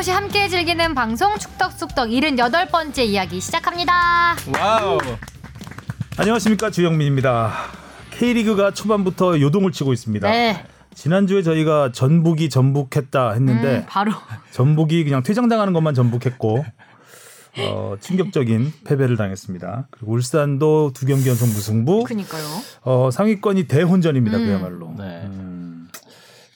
어김없이 함께 즐기는 방송 축덕숙덕 78번째 이야기 시작합니다. 와우. 안녕하십니까 주영민입니다. K리그가 초반부터 요동을 치고 있습니다. 네. 지난주에 저희가 전북이 전북했다 했는데 음, 바로 전북이 그냥 퇴장당하는 것만 전북했고 어, 충격적인 패배를 당했습니다. 그리고 울산도 두 경기 연속 무승부. 그니까요. 어, 상위권이 대혼전입니다. 음. 그야말로. 네. 음.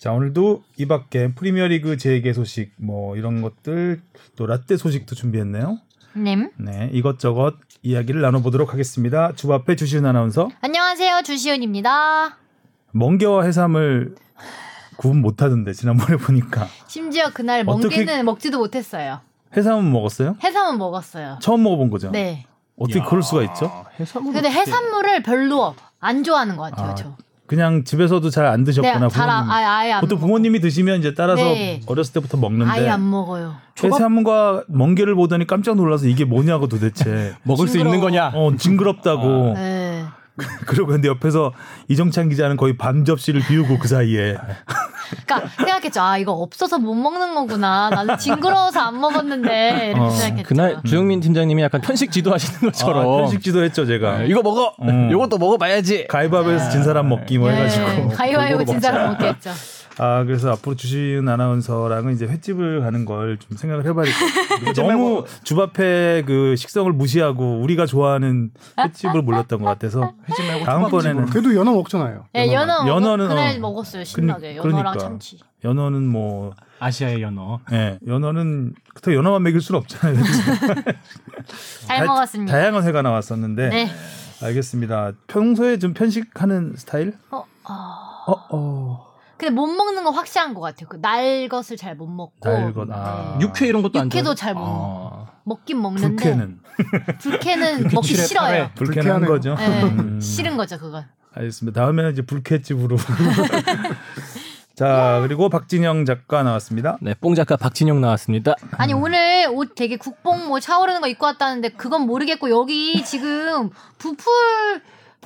자 오늘도 이 밖에 프리미어리그 재개 소식 뭐 이런 것들 또 라떼 소식도 준비했네요. 님. 네 이것저것 이야기를 나눠보도록 하겠습니다. 주바페 주시은 아나운서 안녕하세요. 주시은입니다. 멍게와 해삼을 구분 못하던데 지난번에 보니까 심지어 그날 멍게는 먹지도 못했어요. 해삼은 먹었어요? 해삼은 먹었어요. 처음 먹어본 거죠? 네. 어떻게 그럴 수가 있죠? 해산물. 근데 해산물을 별로 안 좋아하는 것 같아요. 아, 저. 그냥 집에서도 잘 안 드셨구나 네, 잘 아, 부모님. 아예, 아예 안 보통 먹어요. 부모님이 드시면 이제 따라서 네. 어렸을 때부터 먹는데 아예 안 먹어요. 해삼과 멍게를 보더니 깜짝 놀라서 이게 뭐냐고 도대체 먹을 수 징그러워. 있는 거냐? 어 징그럽다고 네. 그러고 근데 옆에서 이정찬 기자는 거의 반 접시를 비우고 그 사이에 그러니까 생각했죠. 아 이거 없어서 못 먹는 거구나. 나는 징그러워서 안 먹었는데 이렇게 어, 생각했죠. 그날 주영민 팀장님이 약간 편식 지도하시는 것처럼 아, 편식 지도 했죠 제가 네, 이거 먹어. 음. 이것도 먹어봐야지. 가위바위보에서 진 사람 먹기 뭐 예, 해가지고 가위바위보 진 사람 먹겠죠. 아 그래서 앞으로 주시은 아나운서랑은 이제 횟집을 가는 걸 좀 생각을 해봐야 겠다 너무 주바페 그 식성을 무시하고 우리가 좋아하는 횟집을 몰랐던 것 같아서 다음번에는 그래도 연어 먹잖아요. 예, 연어 연어는, 그날 어. 먹었어요. 신나게 연어랑 그러니까. 참치. 연어는 뭐 아시아의 연어. 예, 연어는 그렇다고 연어만 먹일 수는 없잖아요. 잘 다- 먹었습니다. 다양한 회가 나왔었는데 네. 알겠습니다. 평소에 좀 편식하는 스타일? 어, 어. 어, 어. 근데 못 먹는 거 확실한 것 같아요. 그날 것을 잘 못 먹고 날 것, 아. 육회 이런 것도 안 육회도? 잘못 아. 먹어. 먹긴 먹는데 불쾌는 불쾌는 먹기 칠에 싫어요. 불쾌한. 거죠. 네, 음, 싫은 거죠 그건. 알겠습니다. 다음에는 이제 불쾌집으로. 자 그리고 박진영 작가 나왔습니다. 네, 뽕 작가 박진영 나왔습니다. 아니 오늘 옷 되게 국뽕 뭐 차오르는 거 입고 왔다는데 그건 모르겠고 여기 지금 부풀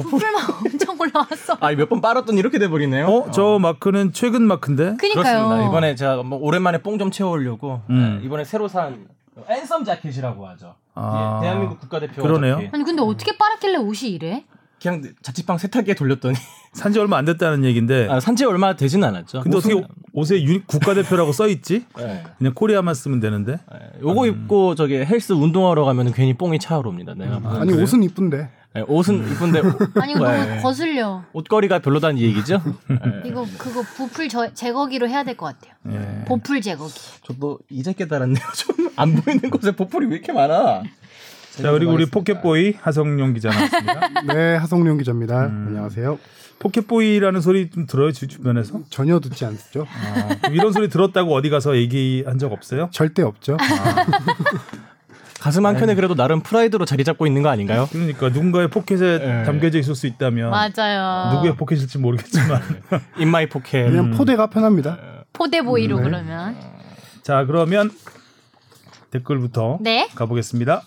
부풀만 엄청 올라왔어. 아, 몇 번 빨았더니 이렇게 돼 버리네요. 어, 저 마크는 최근 마크인데. 그니까요. 그렇습니다. 이번에 제가 뭐 오랜만에 뽕 좀 채우려고 음. 네, 이번에 새로 산 앤썸 자켓이라고 하죠. 아, 예, 대한민국 국가대표 그러네요. 자켓. 아니 근데 어떻게 빨았길래 옷이 이래? 그냥 자취방 세탁기에 돌렸더니 산지 얼마 안 됐다는 얘기인데. 아, 산지 얼마 되진 않았죠. 근데 어떻게 옷에 유- 국가대표라고 써 있지? 네. 그냥 코리아만 쓰면 되는데. 네, 요거 입고 저기 헬스 운동하러 가면 괜히 뽕이 차오릅니다. 내가 보면. 아니 옷은 이쁜데. 네, 옷은 이쁜데 아니 이거 네. 너무 거슬려. 옷걸이가 별로다는 얘기죠. 네. 이거 그거 부풀 저, 제거기로 해야 될 것 같아요. 예. 보풀 제거기. 저도 이제 깨달았네요. 좀 안 보이는 곳에 보풀이 왜 이렇게 많아? 자 그리고 우리 포켓보이 하성룡 기자 나왔습니다. 네, 하성룡 기자입니다. 음. 안녕하세요. 포켓보이라는 소리 좀 들어요 주 주변에서? 전혀 듣지 않죠? 아, 이런 소리 들었다고 어디 가서 얘기한 적 없어요? 절대 없죠. 가슴 한 켠에 그래도 나름 프라이드로 자리 잡고 있는 거 아닌가요? 그러니까 누군가의 포켓에 예. 담겨져 있을 수 있다면 맞아요. 누구의 포켓일지 모르겠지만 in my pocket. 그냥 포대가 편합니다. 포대 보이로 네. 그러면. 자 그러면 댓글부터 네. 가보겠습니다.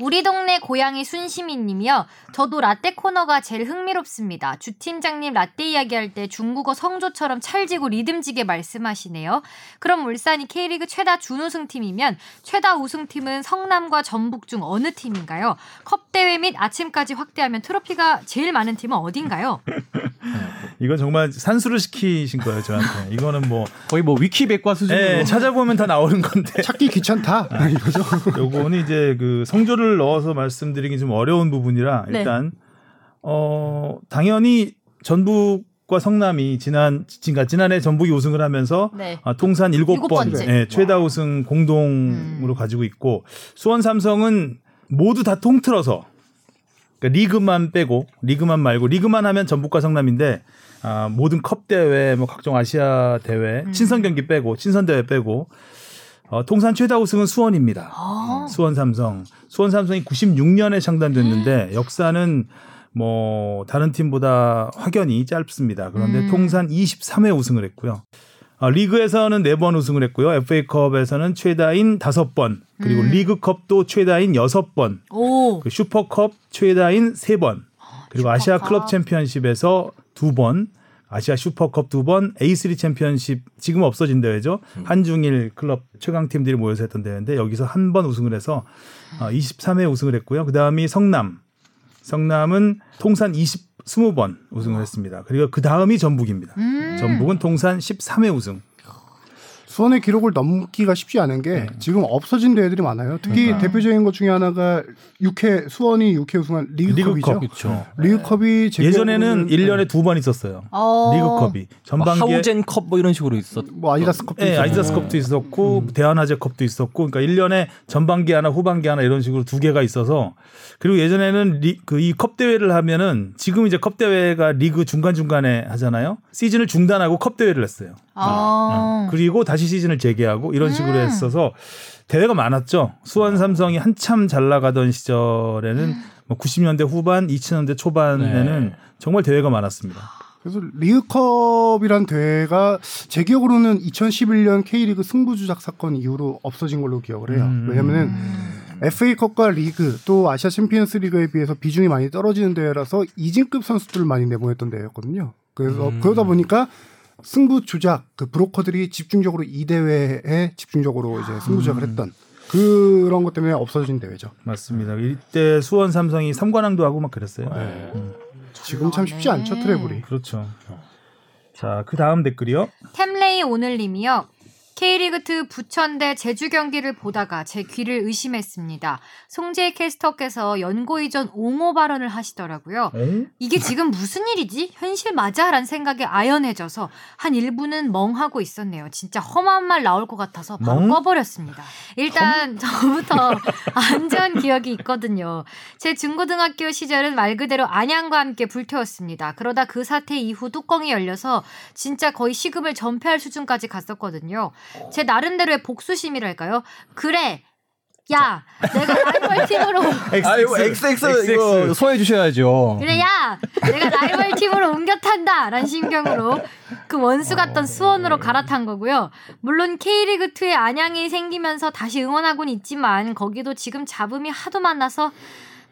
우리 동네 고양이 순시민님이요. 저도 라떼 코너가 제일 흥미롭습니다. 주 팀장님 라떼 이야기할 때 중국어 성조처럼 찰지고 리듬지게 말씀하시네요. 그럼 울산이 K리그 최다 준우승 팀이면 최다 우승팀은 성남과 전북 중 어느 팀인가요? 컵 대회 및 아침까지 확대하면 트로피가 제일 많은 팀은 어딘가요? 이건 정말 산수를 시키신 거예요 저한테. 이거는 뭐 거의 뭐 위키백과 수준으로. 예, 찾아보면 다 나오는 건데 찾기 귀찮다 이거죠. 요거는 이제 그 성조를 넣어서 말씀드리기 좀 어려운 부분이라 네. 일단 어 당연히 전북 과 성남이 지난 지금 지난해 전북이 우승을 하면서 네. 아, 통산 일곱 일곱 번 번째. 예, 최다 우승 공동으로 음. 가지고 있고 수원 삼성은 모두 다 통틀어서 그러니까 리그만 빼고 리그만 말고 리그만 하면 전북과 성남인데 아, 모든 컵 대회 뭐 각종 아시아 대회 음. 친선 경기 빼고 친선 대회 빼고 어, 통산 최다 우승은 수원입니다. 아, 수원 삼성. 수원 삼성이 96년에 창단됐는데 역사는 뭐 다른 팀보다 확연히 짧습니다. 그런데 음. 통산 23회 우승을 했고요. 어, 리그에서는 4번 우승을 했고요. FA컵에서는 최다인 5번, 그리고 음. 리그컵도 최다인 6번, 오. 그 슈퍼컵 최다인 3번, 그리고 아시아 슈퍼컵. 클럽 챔피언십에서 2번, 아시아 슈퍼컵 두 번, A3 챔피언십 지금 없어진 대회죠. 한중일 클럽 최강 팀들이 모여서 했던 대회인데 여기서 한 번 우승을 해서 어, 23회 우승을 했고요. 그다음이 성남. 성남은 통산 20 20번 우승을 했습니다. 그리고 그 다음이 전북입니다. 음. 전북은 통산 13회 우승. 수원의 기록을 넘기가 쉽지 않은 게 네. 지금 없어진 대회들이 많아요. 특히 그러니까. 대표적인 것 중에 하나가 6회 수원이 6회 우승한 리그컵이죠. 리그컵. 그렇죠. 리그컵이 제 예전에는 기억으로는 1년에 두 번 있었어요. 어. 리그컵이. 뭐 전반기에 하우젠컵 뭐 이런 식으로 있었. 뭐 아디다스 컵도 네, 있었고. 아디다스 컵도 있었고 대한화제컵도 있었고 그러니까 1년에 전반기 하나 후반기 하나 이런 식으로 두 개가 있어서 그리고 예전에는 그 이 컵 대회를 하면은 지금 이제 컵 대회가 리그 중간 중간에 하잖아요. 시즌을 중단하고 컵 대회를 했어요. 어. 그리고 다시 시즌을 재개하고 이런 식으로 음. 했어서 대회가 많았죠. 수원 삼성이 한참 잘 나가던 시절에는 음. 뭐 90년대 후반, 2000년대 초반에는 네. 정말 대회가 많았습니다. 그래서 리그컵이란 대회가 제 기억으로는 2011년 K리그 승부조작 사건 이후로 없어진 걸로 기억을 해요. 음. 왜냐면은 FA컵과 리그 또 아시아 챔피언스 리그에 비해서 비중이 많이 떨어지는 대회라서 이진급 선수들을 많이 내보냈던 대회였거든요. 그래서 음. 그러다 보니까 승부 조작 그 브로커들이 집중적으로 이 대회에 집중적으로 이제 승부 조작을 했던 그런 것 때문에 없어진 대회죠. 맞습니다. 이때 수원 삼성이 삼관왕도 하고 막 그랬어요. 네. 지금 참 쉽지 않죠 트래블이. 그렇죠. 자, 그 다음 댓글이요. 템레이 오늘님이요. K리그2 부천대 제주 경기를 보다가 제 귀를 의심했습니다. 송재희 캐스터께서 연고 이전 옹호 발언을 하시더라고요. 이게 지금 무슨 일이지? 현실 맞아? 라는 생각에 아연해져서 한 1부는 멍하고 있었네요. 진짜 험한 말 나올 것 같아서 바로? 꺼버렸습니다. 일단 저부터 안전 기억이 있거든요. 제 중고등학교 시절은 말 그대로 안양과 함께 불태웠습니다. 그러다 그 사태 이후 뚜껑이 열려서 진짜 거의 시급을 전폐할 수준까지 갔었거든요. 제 나름대로의 복수심이랄까요? 그래. 야, 내가 라이벌 팀으로 아유 XX 이거 소화해 주셔야죠. 그래 야 내가 라이벌 팀으로 옮겨 탄다 라는 심경으로 그 원수 같던 수원으로 갈아탄 거고요 물론 K리그2에 안양이 생기면서 다시 응원하고는 있지만 거기도 지금 잡음이 하도 많아서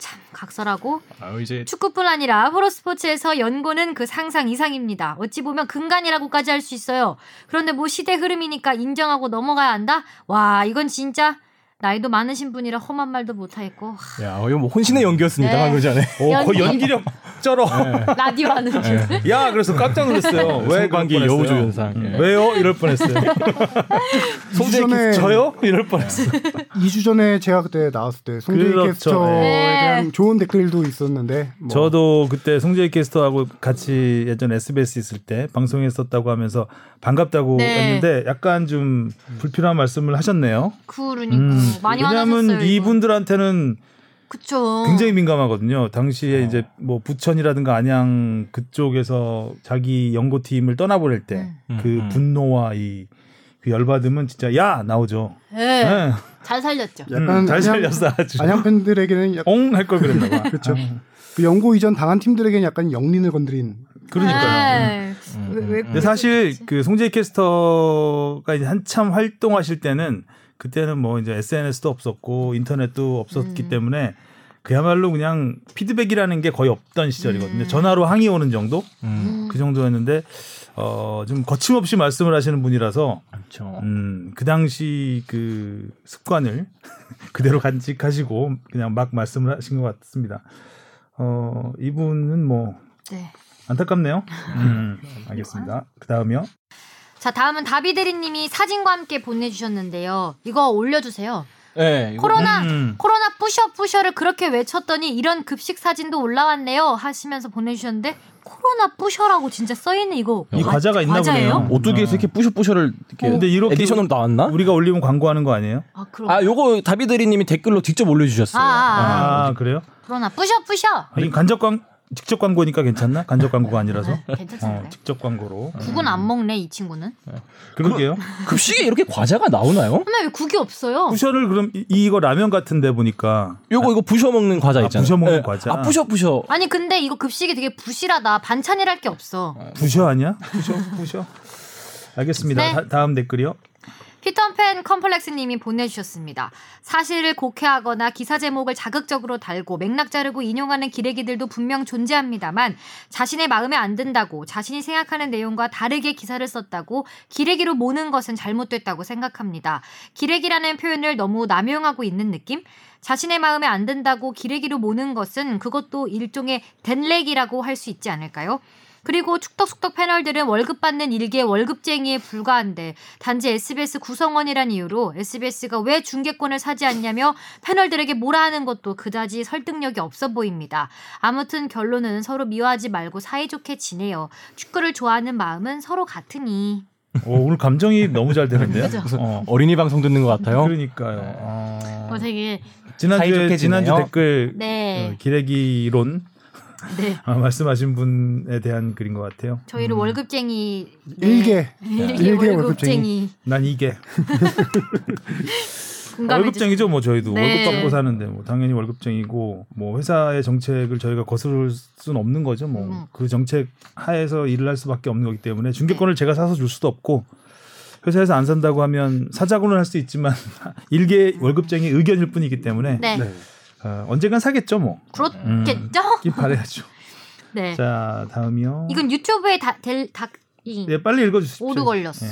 참 각설하고 아유 이제 축구뿐 아니라 프로 스포츠에서 연고는 그 상상 이상입니다. 어찌 보면 근간이라고까지 할 수 있어요. 그런데 뭐 시대 흐름이니까 인정하고 넘어가야 한다? 와 이건 진짜 나이도 많으신 분이라 험한 말도 못하겠고 야 이거 뭐 혼신의 연기였습니다 네. 방금 전에. 오, 거의 연기력 쩔어. 라디오 하는 줄. 야, 그래서 깜짝 놀랐어요. 왜 성관계 그럴 뻔했어요? 여우조연상. 예. 왜요? 이럴 뻔했어요. 이주 전에 저요? 이럴 뻔했어. 2주 전에 제가 그때 나왔을 때 송재희 그렇죠. 캐스터에 네. 대한 좋은 댓글도 있었는데 뭐 저도 그때 송재희 캐스터하고 같이 예전 SBS 있을 때 방송했었다고 하면서 반갑다고 네. 했는데 약간 좀 불필요한 말씀을 하셨네요. 그러니까 음, 많이 왜냐하면. 이분들한테는 그쵸. 굉장히 민감하거든요. 당시에 어. 이제 뭐 부천이라든가 안양 그쪽에서 자기 연고팀을 떠나보낼 때 음. 그 음, 음. 분노와 이 그 열받음은 진짜 야 나오죠. 네. 네. 잘 살렸죠. 약간 음, 잘 안양- 살렸어 아주. 안양 팬들에게는 약- 옹할 걸 그랬나 봐. 그렇죠. 그 연고 이전 당한 팀들에게는 약간 영린을 건드린 그러니까요. 네. 음, 왜, 음, 왜, 음. 근데 사실 그 송재희 캐스터가 이제 한참 활동하실 때는 그때는 뭐 이제 SNS도 없었고 인터넷도 없었기 음. 때문에 그야말로 그냥 피드백이라는 게 거의 없던 시절이거든요. 음. 전화로 항의 오는 정도 음, 그 정도였는데 어 좀 거침없이 말씀을 하시는 분이라서 그렇죠. 음, 그 당시 그 습관을 그대로 간직하시고 그냥 막 말씀을 하신 것 같습니다. 어 이분은 뭐 네. 안타깝네요. 음, 알겠습니다. 그 다음이요. 자, 다음은 다비드리님이 사진과 함께 보내주셨는데요. 이거 올려주세요. 네, 이거- 코로나 음. 코로나 뿌셔 뿌셔를 그렇게 외쳤더니 이런 급식 사진도 올라왔네요 하시면서 보내주셨는데 코로나 뿌셔라고 진짜 써있는 이거 이 과- 과자가 있나 과자예요? 보네요. 오뚜기에서 이렇게 뿌셔 뿌셔를 이렇게 근데 이렇게 edition으로 나왔나? 우리가 올리면 광고하는 거 아니에요? 아 그럼 아 요거 다비드리님이 댓글로 직접 올려주셨어요. 아, 아, 아, 그래요? 코로나 뿌셔 뿌셔 아니 간접 광 직접 광고니까 괜찮나? 간접 광고가 아니라서. 네, 괜찮잖아요. 어, 직접 광고로. 국은 안 먹네 이 친구는. 그러게요. 급식에 이렇게 과자가 나오나요? 근데 왜 국이 없어요? 부셔를 그럼 이, 이거 라면 같은데 보니까 요거 이거 부셔 먹는 과자 아, 있잖아요. 부셔 먹는 네. 과자. 아 부셔 부셔. 아니 근데 이거 급식이 되게 부실하다. 반찬이랄 게 없어. 부셔 아니야? 부셔 부셔. 알겠습니다. 네. 다, 다음 댓글이요. 피터팬 컴플렉스님이 보내주셨습니다. 사실을 곡해하거나 기사 제목을 자극적으로 달고 맥락 자르고 인용하는 기레기들도 분명 존재합니다만 자신의 마음에 안 든다고 자신이 생각하는 내용과 다르게 기사를 썼다고 기레기로 모는 것은 잘못됐다고 생각합니다. 기레기라는 표현을 너무 남용하고 있는 느낌? 자신의 마음에 안 든다고 기레기로 모는 것은 그것도 일종의 댄렉이라고 할 수 있지 않을까요? 그리고 축덕숙덕 패널들은 월급 받는 일개 월급쟁이에 불과한데 단지 SBS 구성원이란 이유로 SBS가 왜 중계권을 사지 않냐며 패널들에게 뭐라 하는 것도 그다지 설득력이 없어 보입니다. 아무튼 결론은 서로 미워하지 말고 사이좋게 지내요. 축구를 좋아하는 마음은 서로 같으니. 오, 오늘 감정이 너무 잘 되는데요. 어, 어린이 방송 듣는 것 같아요. 그러니까요. 어, 어, 되게 지난주에 사이좋게 지난주? 댓글 네, 어, 기레기론 네. 아, 말씀하신 분에 대한 글인 것 같아요. 저희를 월급쟁이 네. 일개 일개 일개 월급쟁이 월급쟁이. 난 이게 월급쟁이죠, 뭐 저희도 네. 월급 받고 사는데 뭐 당연히 월급쟁이고 뭐 회사의 정책을 저희가 거스를 수는 없는 거죠. 뭐 음. 그 정책 하에서 일을 할 수밖에 없는 거기 때문에 중개권을 제가 사서 줄 수도 없고 회사에서 안 산다고 하면 사자고는 할 수 있지만 일개 월급쟁이 의견일 뿐이기 때문에 네, 네. 어, 언젠간 사겠죠, 뭐. 그렇겠죠? 긴 바래야죠. 네. 자, 다음이요. 이건 유튜브에 다, 될, 닭이 예, 빨리 읽어주십시오. 오류 걸렸어. 예.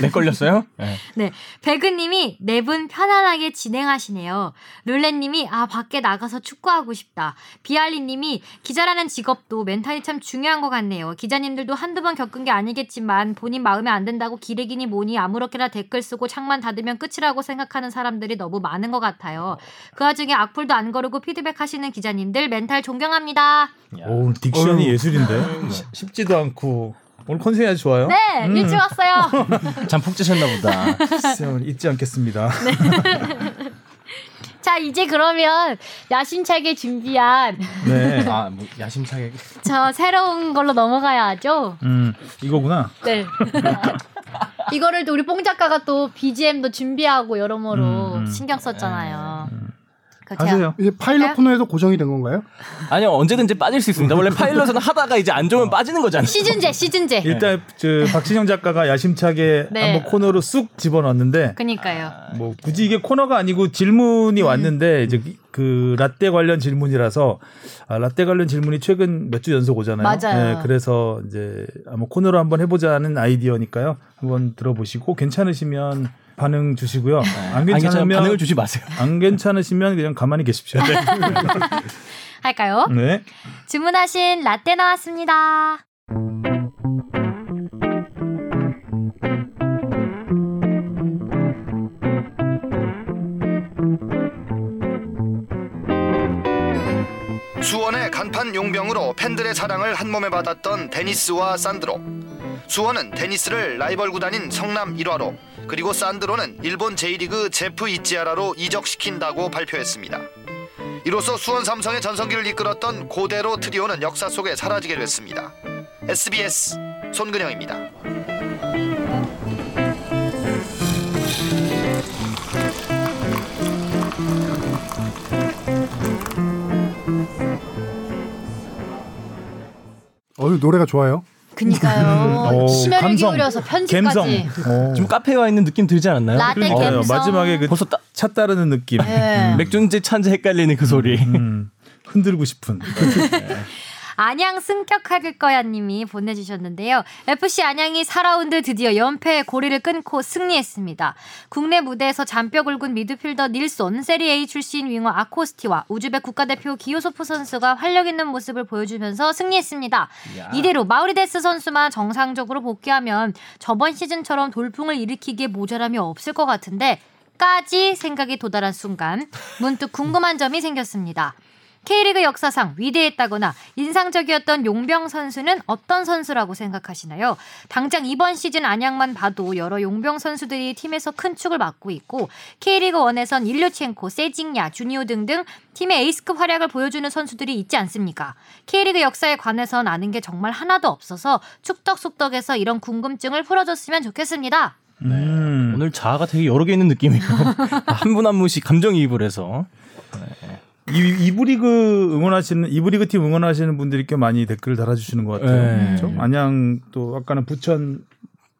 내 걸렸어요? 네. 네. 배그님이 네 분 편안하게 진행하시네요. 룰렛님이 아 밖에 나가서 축구하고 싶다. 비알리님이 기자라는 직업도 mental이 참 중요한 것 같네요. 기자님들도 한두 번 겪은 게 아니겠지만 본인 마음에 안 든다고 기레기니 뭐니 아무렇게나 댓글 쓰고 창만 닫으면 끝이라고 생각하는 사람들이 너무 많은 것 같아요. 그 와중에 악플도 안 거르고 피드백하시는 기자님들 멘탈 존경합니다. 오, diction이. 예술인데 쉽- 쉽지도 않고 오늘 컨셉이 아주 좋아요. 네, 음. 일찍 왔어요. 잠푹 자셨나 보다. 글쎄요, 잊지 않겠습니다. 자 이제 그러면 야심차게 준비한 네. 아, 뭐 야심차게. 저 새로운 걸로 넘어가야죠. 음, 이거구나. 네. 이거를 또 우리 뽕 작가가 또 BGM도 준비하고 여러모로 음, 음. 신경 썼잖아요. 그 제가- 하세요. 이제 파일럿 그래요? 코너에도 고정이 된 건가요? 아니요, 언제든지 빠질 수 있습니다. 원래 파일럿은 하다가 이제 안 좋으면 빠지는 거잖아요. 시즌제 시즌제. 일단 저 박진영 작가가 야심차게 네. 한번 코너로 쑥 집어넣었는데 그니까요. 뭐 굳이 이게 코너가 아니고 질문이 왔는데 이제 그 라떼 관련 질문이라서 아, 라떼 관련 질문이 최근 몇 주 연속 오잖아요. 맞아요. 네, 그래서 이제 아마 코너로 한번 해보자는 아이디어니까요. 한번 들어보시고 괜찮으시면 반응 주시고요. 안안 괜찮으면 괜찮으면 반응을 주지 마세요. 안 괜찮으시면 그냥 가만히 계십시오. 할까요? 네. 주문하신 라떼 나왔습니다. 수원의 간판 용병으로 팬들의 사랑을 한 몸에 받았던 데니스와 산드로. 수원은 데니스를 라이벌 구단인 성남 1화로 그리고 산드로는 일본 J리그 제프 이치하라로 이적시킨다고 발표했습니다. 이로써 수원 삼성의 전성기를 이끌었던 고대로 트리오는 역사 속에 사라지게 됐습니다. SBS 손근영입니다. 어유 노래가 좋아요. 그니까요. 오, 심혈을 감성. 기울여서. 편집까지. 어. 좀 카페에 와 있는 느낌 들지 않았나요? 라떼 그러니까요. 감성. 마지막에 그 벌써 따, 차 따르는 느낌. 네. 맥주인지 차인지 헷갈리는 그 소리. 음, 흔들고 싶은. 안양 승격할 거야 님이 보내주셨는데요. FC 안양이 4라운드 드디어 연패의 고리를 끊고 승리했습니다. 국내 무대에서 잔뼈 굵은 미드필더 닐손, 세리A 출신 윙어 아코스티와 우즈벡 국가대표 기요소프 선수가 활력 있는 모습을 보여주면서 승리했습니다. 이대로 마우리데스 선수만 정상적으로 복귀하면 저번 시즌처럼 돌풍을 일으키기에 모자람이 없을 것 같은데 까지 생각이 도달한 순간 문득 궁금한 점이 생겼습니다. K리그 역사상 위대했다거나 인상적이었던 용병 선수는 어떤 선수라고 생각하시나요? 당장 이번 시즌 안양만 봐도 여러 용병 선수들이 팀에서 큰 축을 맡고 있고 K리그 1에선 일류첸코, 세징야, 주니오 등등 팀의 에이스급 활약을 보여주는 선수들이 있지 않습니까? K리그 역사에 관해선 아는 게 정말 하나도 없어서 축덕숙덕에서 이런 궁금증을 풀어줬으면 좋겠습니다. 음. 오늘 자아가 되게 여러 개 있는 느낌이에요. 한 분 한 분씩 감정이입을 해서. 이 이브리그 응원하시는 이브리그 팀 응원하시는 분들이 꽤 많이 댓글을 달아주시는 것 같아요. 네. 그렇죠? 안양 또 아까는 부천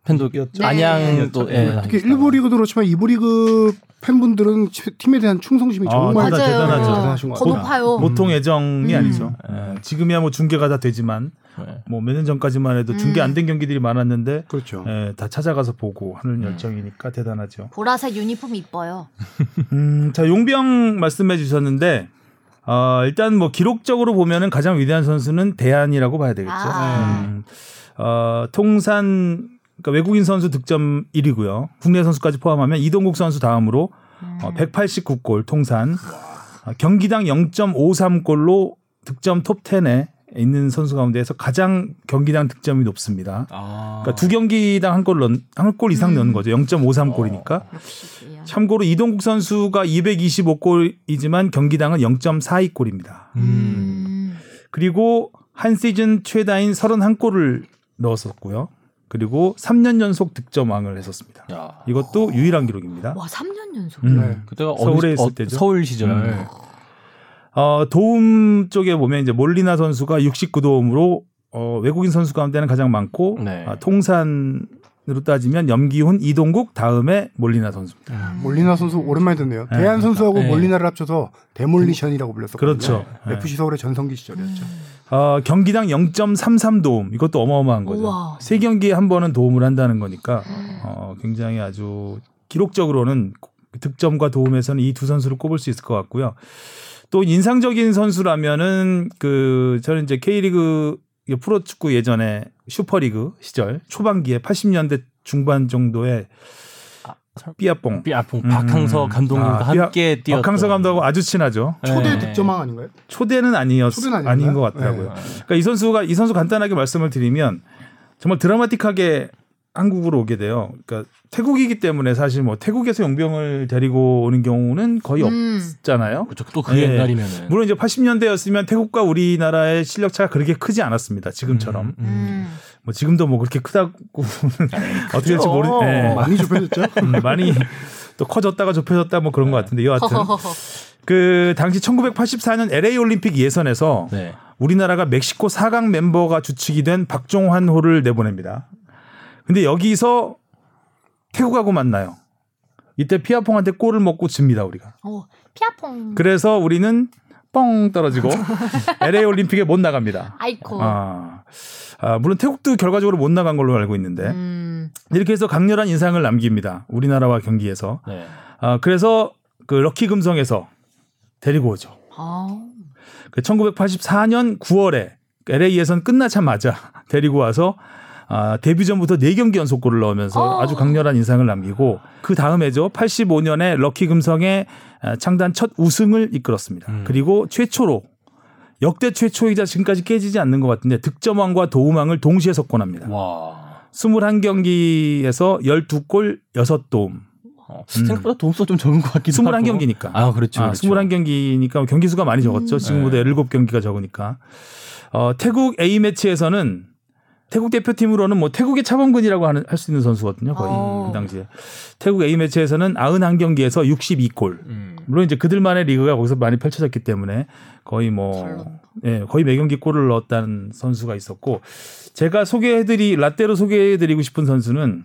팬도 였죠. 안양도 네. 예, 특히. 일부 리그도 그렇지만 이부 리그 팬분들은 팀에 대한 충성심이 아, 정말 맞아요. 대단하죠. 대단하신 것더 같아요. 높아요. 보통 애정이 음. 아니죠. 예, 지금이야 뭐 중계가 다 되지만 네. 뭐 몇 년 전까지만 해도 중계 음. 안된 경기들이 많았는데 그렇죠. 예, 다 찾아가서 보고 하는 열정이니까 대단하죠. 보라색 유니폼 이뻐요. 음, 자 용병 말씀해 주셨는데 어, 일단 뭐 기록적으로 보면은 가장 위대한 선수는 대한이라고 봐야 되겠죠. 아. 음, 어, 통산 그러니까 외국인 선수 득점 1위고요. 국내 선수까지 포함하면 이동국 선수 다음으로 어, 189골 통산 어, 경기당 0.53골로 득점 톱 10에 있는 선수 가운데에서 가장 경기당 득점이 높습니다. 아. 그러니까 두 경기당 한골 넣, 한골 이상 넣는 거죠. 0.53골이니까. 역시 대한. 참고로 이동국 선수가 225골이지만 경기당은 0.42골입니다. 음. 그리고 한 시즌 최다인 31골을 넣었었고요. 그리고 3년 연속 득점왕을 했었습니다. 야. 이것도 유일한 기록입니다. 와 3년 연속. 음. 네. 그때가 서울에 어느 시- 있을 어, 때죠. 서울 시절. 음. 어, 도움 쪽에 보면 이제 몰리나 선수가 69도움으로 어, 외국인 선수 가운데는 가장 많고 네. 아, 통산으로 따지면 염기훈, 이동국 다음에 몰리나 선수입니다. 몰리나 선수 오랜만에 듣네요. 네, 대한 선수하고 네. 몰리나를 합쳐서 데몰리션이라고 불렸었거든요. 그렇죠. 네. FC 서울의 전성기 시절이었죠. 어, 경기당 0.33 도움 이것도 어마어마한 거죠. 우와. 세 경기에 한 번은 도움을 한다는 거니까 어, 굉장히 아주 기록적으로는 득점과 도움에서는 이 두 선수를 꼽을 수 있을 것 같고요. 또 인상적인 선수라면은 그 저는 이제 K리그 프로축구 예전에 슈퍼리그 시절 초반기에 80년대 중반 정도에 삐아뽕 삐아퐁 음. 박항서 감독님과 아, 삐아- 함께 뛰었던 박항서 감독하고 아주 친하죠. 초대 네. 득점왕 아닌가요? 초대는 아니었 초대는? 아닌 것 같더라고요. 네. 그러니까 이 선수가 이 선수 간단하게 말씀을 드리면 정말 드라마틱하게 한국으로 오게 돼요. 그러니까 태국이기 때문에 사실 뭐 태국에서 용병을 데리고 오는 경우는 거의 음. 없잖아요. 그렇죠. 또그 예. 옛날이면은 물론 이제 80년대였으면 태국과 우리나라의 실력 차가 그렇게 크지 않았습니다. 지금처럼. 음, 음. 음. 뭐 지금도 뭐 그렇게 크다고 어떻게 될지 모르 예. 많이 좁혀졌죠. 음, 많이 또 커졌다가 좁혀졌다 뭐 그런 것 같은데 여하튼. 그 당시 1984년 LA 올림픽 예선에서 네. 우리나라가 멕시코 4강 멤버가 주축이 된 박종환호를 내보냅니다. 근데 여기서 태국하고 만나요. 이때 피아퐁한테 골을 먹고 집니다 우리가. 어, 피아퐁. 그래서 우리는 뻥 떨어지고 LA 올림픽에 못 나갑니다. 아이코. 아, 아, 물론 태국도 결과적으로 못 나간 걸로 알고 있는데 음. 이렇게 해서 강렬한 인상을 남깁니다. 우리나라와 경기에서. 네. 아, 그래서 그 럭키 금성에서 데리고 오죠. 아. 그 1984년 9월에 LA 예선 끝나자마자 데리고 와서 아, 데뷔 전부터 4경기 연속골을 넣으면서 어. 아주 강렬한 인상을 남기고 그 다음에죠. 85년에 럭키 금성의 아, 창단 첫 우승을 이끌었습니다. 음. 그리고 최초로 역대 최초이자 지금까지 깨지지 않는 것 같은데 득점왕과 도움왕을 동시에 석권합니다. 와. 21경기에서 12골 6도움. 어, 생각보다 도움수가 좀 적은 것 같기도 하고. 21경기니까. 아, 그렇죠. 아, 그렇죠. 21경기니까 경기 수가 많이 적었죠. 음. 지금보다 네. 17경기가 적으니까. 어, 태국 A 매치에서는 태국 대표팀으로는 뭐 태국의 차범근이라고 할 수 있는 선수거든요. 거의 어. 그 당시에. 태국 A 매치에서는 91경기에서 62골. 음. 물론 이제 그들만의 리그가 거기서 많이 펼쳐졌기 때문에 거의 잘 뭐. 예, 거의 매 경기 골을 넣었다는 선수가 있었고 제가 소개해드리 라떼로 소개해드리고 싶은 선수는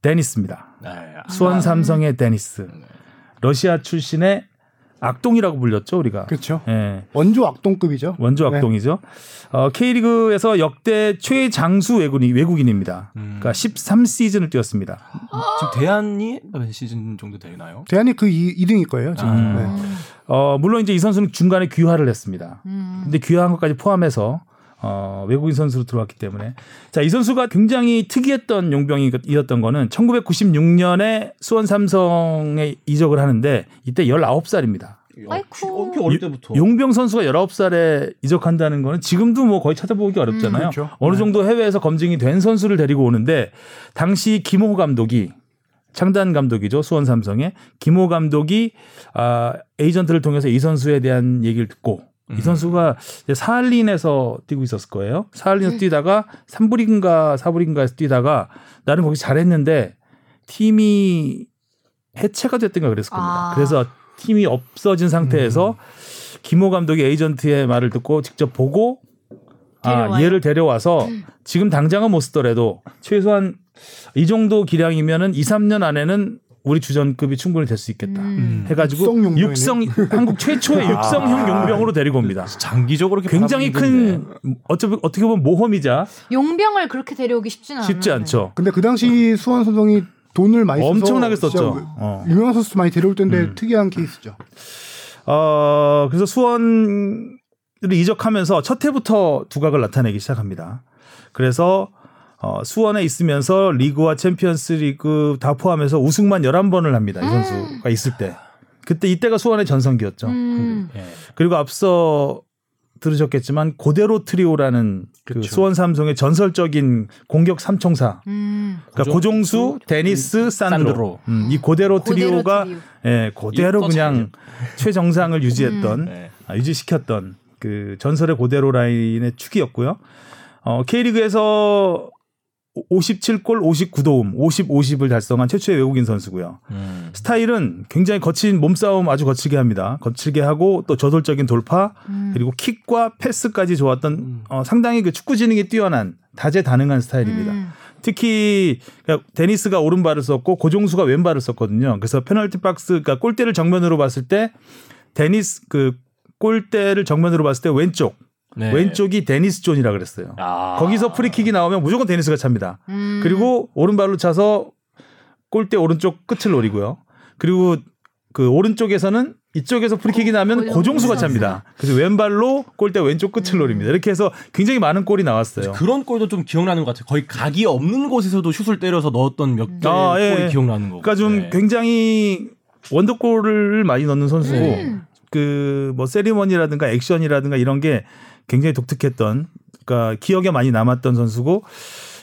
데니스입니다. 네. 수원 삼성의 데니스. 러시아 출신의 악동이라고 불렸죠 우리가. 그렇죠. 예, 원조 악동급이죠. 원조 네. 악동이죠. 어, K리그에서 역대 최장수 외국인, 외국인입니다. 음. 그러니까 13시즌을 뛰었습니다. 지금 대안이 몇 시즌 정도 되나요? 대한이 그 2, 2등일 거예요. 지금. 음. 네. 어, 물론 이제 이 선수는 중간에 귀화를 했습니다. 음. 근데 귀화한 것까지 포함해서 어, 외국인 선수로 들어왔기 때문에 자, 이 선수가 굉장히 특이했던 용병이었던 거는 1996년에 수원 삼성에 이적을 하는데 이때 19살입니다. 아이쿠. 꽤 어릴 때부터. 용병 선수가 19살에 이적한다는 거는 지금도 뭐 거의 찾아보기 어렵잖아요. 음, 그렇죠. 어느 정도 해외에서 검증이 된 선수를 데리고 오는데 당시 김호 감독이 창단 감독이죠. 수원 삼성의 김호 감독이 아, 에이전트를 통해서 이 선수에 대한 얘기를 듣고 음. 이 선수가 이제 사할린에서 뛰고 있었을 거예요. 사할린에서 뛰다가 3부리인가 4부리인가에서 뛰다가 나름 거기 잘했는데 팀이 해체가 됐던가 그랬을 겁니다. 아. 그래서 팀이 없어진 상태에서 김호 감독이 에이전트의 말을 듣고 직접 보고 아, 데려와요. 얘를 데려와서 지금 당장은 못 쓰더라도 최소한 이 정도 기량이면은 2, 3년 안에는 우리 주전급이 충분히 될 수 있겠다. 음. 해가지고 육성. 육성 한국 최초의 육성형 용병으로 데리고 옵니다. 장기적으로 이렇게 굉장히 큰 어차피 어떻게 보면 모험이자 용병을 그렇게 데려오기 쉽지는 않아요. 쉽지 않죠. 근데 그 당시 수원 삼성이 돈을 많이 써서 엄청나게 썼죠. 어. 유명한 선수 많이 데려올 텐데 음. 특이한 케이스죠. 어, 그래서 수원을 이적하면서 첫 해부터 두각을 나타내기 시작합니다. 그래서 어, 수원에 있으면서 리그와 챔피언스 리그 다 포함해서 우승만 11번을 합니다. 이 선수가 있을 때. 그때 이때가 수원의 전성기였죠. 음. 예. 그리고 앞서 들으셨겠지만 고대로 트리오라는 그. 수원 삼성의 전설적인 공격 삼총사. 음. 그러니까 고종수, 데니스, 산드로. 산드로. 음, 이 고대로 고대로 트리오가 트리오. 예, 이거 그냥 최정상을 유지했던 네. 아, 유지시켰던 그 전설의 고대로 라인의 축이었고요. 어, K리그에서 57골 59도움 50 50을 달성한 최초의 외국인 선수고요. 음. 스타일은 굉장히 거친 몸싸움 아주 거칠게 합니다. 거칠게 하고 또 저돌적인 돌파 음. 그리고 킥과 패스까지 좋았던 어, 상당히 그 축구 지능이 뛰어난 다재다능한 스타일입니다. 음. 특히 그러니까 데니스가 오른발을 썼고 고종수가 왼발을 썼거든요. 그래서 페널티 박스 그러니까 골대를 정면으로 봤을 때 데니스 그 골대를 정면으로 봤을 때 왼쪽 네. 왼쪽이 데니스 존이라 그랬어요. 아. 거기서 프리킥이 나오면 무조건 데니스가 찹니다. 음. 그리고 오른발로 차서 골대 오른쪽 끝을 노리고요. 그리고 그 오른쪽에서는 이쪽에서 프리킥이 나면 고종수 고종수가 선수가. 찹니다. 그래서 왼발로 골대 왼쪽 끝을 노립니다. 이렇게 해서 굉장히 많은 골이 나왔어요. 그런 골도 좀 기억나는 것 같아요. 거의 각이 없는 곳에서도 슛을 때려서 넣었던 몇개 아, 예. 골이 기억나는 거고. 그러니까 좀 네. 굉장히 원더골을 많이 넣는 선수고 음. 그뭐 세리머니라든가 액션이라든가 이런 게 굉장히 독특했던 그러니까 기억에 많이 남았던 선수고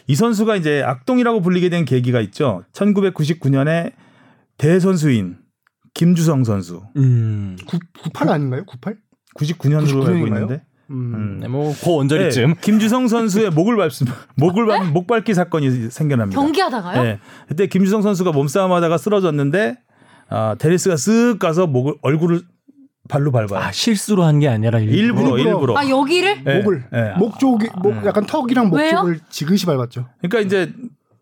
이 선수가 이제 악동이라고 불리게 된 계기가 있죠. 1999년에 대선수인 김주성 선수. 음. 98 아닌가요? 98? 99년으로 99 알고 년인가요? 있는데. 음. 음. 네, 뭐 고원절이쯤. 네, 김주성 선수의 목을 밟습 목을 밟목 밟기 사건이 생겨납니다. 경기하다가요? 네. 그때 김주성 선수가 몸싸움하다가 쓰러졌는데 아, 데니스가 쓱 가서 목을 얼굴을 발로 밟아요. 아 실수로 한 게 아니라 일부러 일부러. 일부러. 아 여기를? 네, 목을 네. 목 쪽이 목 음. 약간 턱이랑 목 왜요? 쪽을 지그시 밟았죠. 그러니까 이제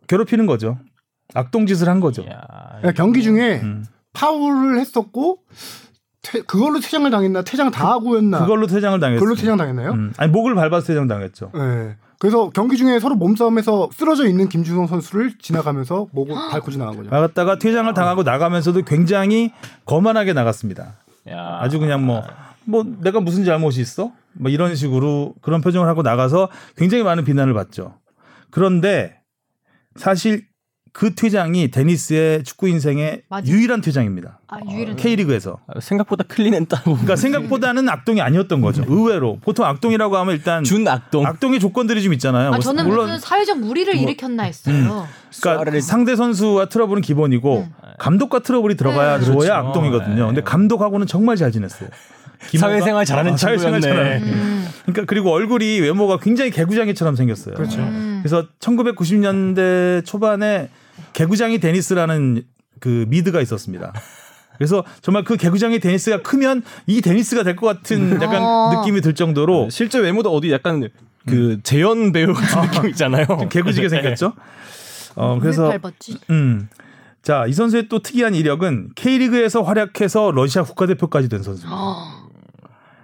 괴롭히는 거죠. 악동짓을 한 거죠. 야, 그러니까 경기 중에 음. 파울을 했었고 퇴- 그걸로 퇴장을 당했나 퇴장 다 하고였나 그걸로 퇴장을 당했어요. 그걸로 퇴장 당했나요? 음. 아니 목을 밟아서 퇴장 당했죠. 네. 그래서 경기 중에 서로 몸싸움에서 쓰러져 있는 김주성 선수를 지나가면서 목을 밟고 지나간 거죠. 나갔다가 퇴장을 당하고 나가면서도 굉장히 거만하게 나갔습니다. 야. 아주 그냥 뭐, 뭐 내가 무슨 잘못이 있어? 뭐 이런 식으로 그런 표정을 하고 나가서 굉장히 많은 비난을 받죠. 그런데 사실 그 퇴장이 데니스의 축구 인생의 맞아. 유일한 퇴장입니다. 아 유일한. K리그에서. 생각보다 클린했다고. 그러니까 생각보다는 악동이 아니었던 거죠. 의외로. 보통 악동이라고 하면 일단 준 악동. 악동의 조건들이 좀 있잖아요. 아 저는 물론 무슨 사회적 물의를 뭐- 일으켰나 했어요. 그러니까 상대 선수와 트러블은 기본이고 음. 감독과 트러블이 들어가야 네. 그렇죠. 악동이거든요. 근데 네. 감독하고는 정말 잘 지냈어요. 사회생활 잘하는 아, 사회생활 친구였네. 잘하는. 음. 그러니까 그리고 얼굴이 외모가 굉장히 개구장이처럼 생겼어요. 그렇죠. 음. 그래서 1990년대 초반에 개구장이 데니스라는 그 미드가 있었습니다. 그래서 정말 그 개구장이 데니스가 크면 이 데니스가 될 것 같은 약간 어. 느낌이 들 정도로 실제 외모도 어디 약간 그 재현 배우 같은 느낌 있잖아요. 좀 개구지게 생겼죠. 어 그래서 밟았지? 음. 자, 이 선수의 또 특이한 이력은 K리그에서 활약해서 러시아 국가대표까지 된 선수입니다. 아,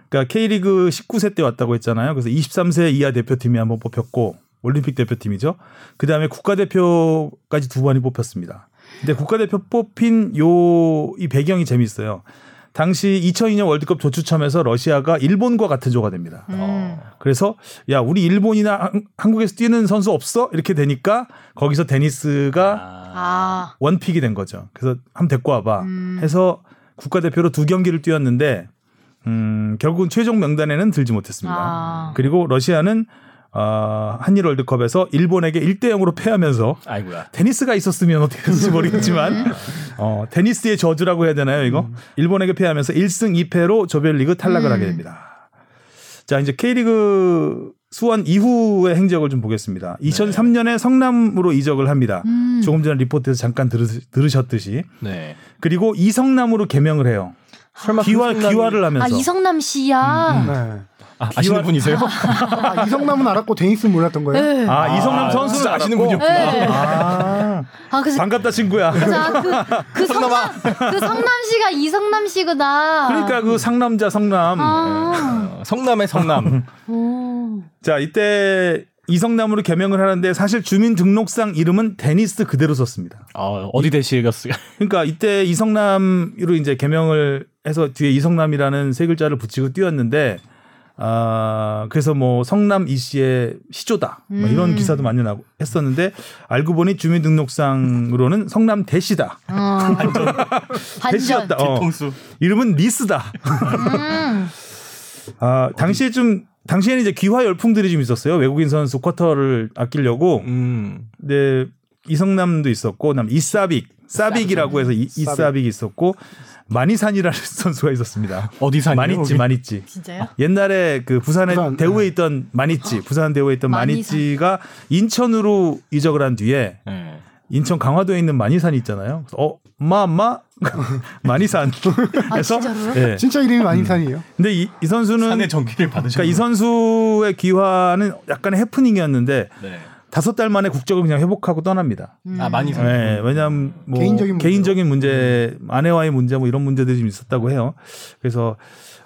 그러니까 K리그 19세 때 왔다고 했잖아요. 그래서 23세 이하 대표팀이 한번 뽑혔고 올림픽 대표팀이죠. 그 다음에 국가대표까지 두 번이 뽑혔습니다. 근데 국가대표 뽑힌 요 이 배경이 재밌어요. 당시 2002년 월드컵 조추첨에서 러시아가 일본과 같은 조가 됩니다. 음. 그래서 야 우리 일본이나 한- 한국에서 뛰는 선수 없어 이렇게 되니까 거기서 데니스가 아. 원픽이 된 거죠. 그래서 한번 데리고 와봐 음. 해서 국가대표로 두 경기를 뛰었는데 음, 결국은 최종 명단에는 들지 못했습니다. 아. 그리고 러시아는 어, 한일 월드컵에서 일본에게 1대 0으로 패하면서 아이고야. 테니스가 있었으면 어떻게 됐을지 모르겠지만 어, 테니스의 저주라고 해야 되나요 이거? 일본에게 패하면서 1승 2패로 조별리그 탈락을 음. 하게 됩니다. 자 이제 K리그 수원 이후의 행적을 좀 보겠습니다. 2003년에 성남으로 이적을 합니다. 음. 조금 전에 리포트에서 잠깐 들으, 들으셨듯이 네. 그리고 이성남으로 개명을 해요. 설마 귀화 그 순간이- 귀화를 아 하면서 이성남 씨야. 음, 네. 아, 아시는 분이세요? 아, 이성남은 알았고 데니스 몰랐던 거예요? 네. 아, 이성남 선수를 진짜 아시는? 분이었구나. 네. 아, 아, 그래서 반갑다 친구야. 자, 그, 그 성남, 그 성남 씨가 이성남 씨구나. 그러니까 그 상남자 성남. 아. 어, 성남의 성남. 오. 자, 이때 이성남으로 개명을 하는데 사실 주민등록상 이름은 데니스 그대로 썼습니다. 어, 어디 대시겠어요? 그러니까 이때 이성남으로 이제 개명을 해서 뒤에 이성남이라는 세 글자를 붙이고 띄웠는데 아 그래서 뭐 성남 이 씨의 시조다 뭐 이런 음. 기사도 많이 나고 했었는데 알고 보니 주민등록상으로는 성남 대시다 어. 대시였다 어. 뒤통수. 이름은 리스다 음. 아 당시에 좀 당시에는 이제 귀화 열풍들이 좀 있었어요 외국인 선수 쿼터를 아끼려고 음. 네, 이성남도 있었고, 그다음 이사빅, 사빅이라고 해서 이, 이사빅 이 있었고 마니산이라는 선수가 있었습니다. 어디 사니요? 마니찌, 마니찌. 진짜요? 옛날에 그 부산에 부산, 대우에 네. 있던 마니찌, 부산 대우에 있던 마니산. 마니찌가 인천으로 이적을 한 뒤에 네. 인천 강화도에 있는 마니산이 있잖아요. 그래서 어, 엄마, 마니산. 아, 해서 진짜로요? 예. 진짜 이름이 마니산이에요. 근데 이, 이 선수는 산의 전기를 받으셨 그러니까 이 선수의 귀화는 약간의 해프닝이었는데 네. 다섯 달 만에 국적을 그냥 회복하고 떠납니다. 음. 아 많이 사. 네, 왜냐하면 뭐 개인적인 개인적인. 문제, 아내와의 문제 뭐 이런 문제들이 좀 있었다고 해요. 그래서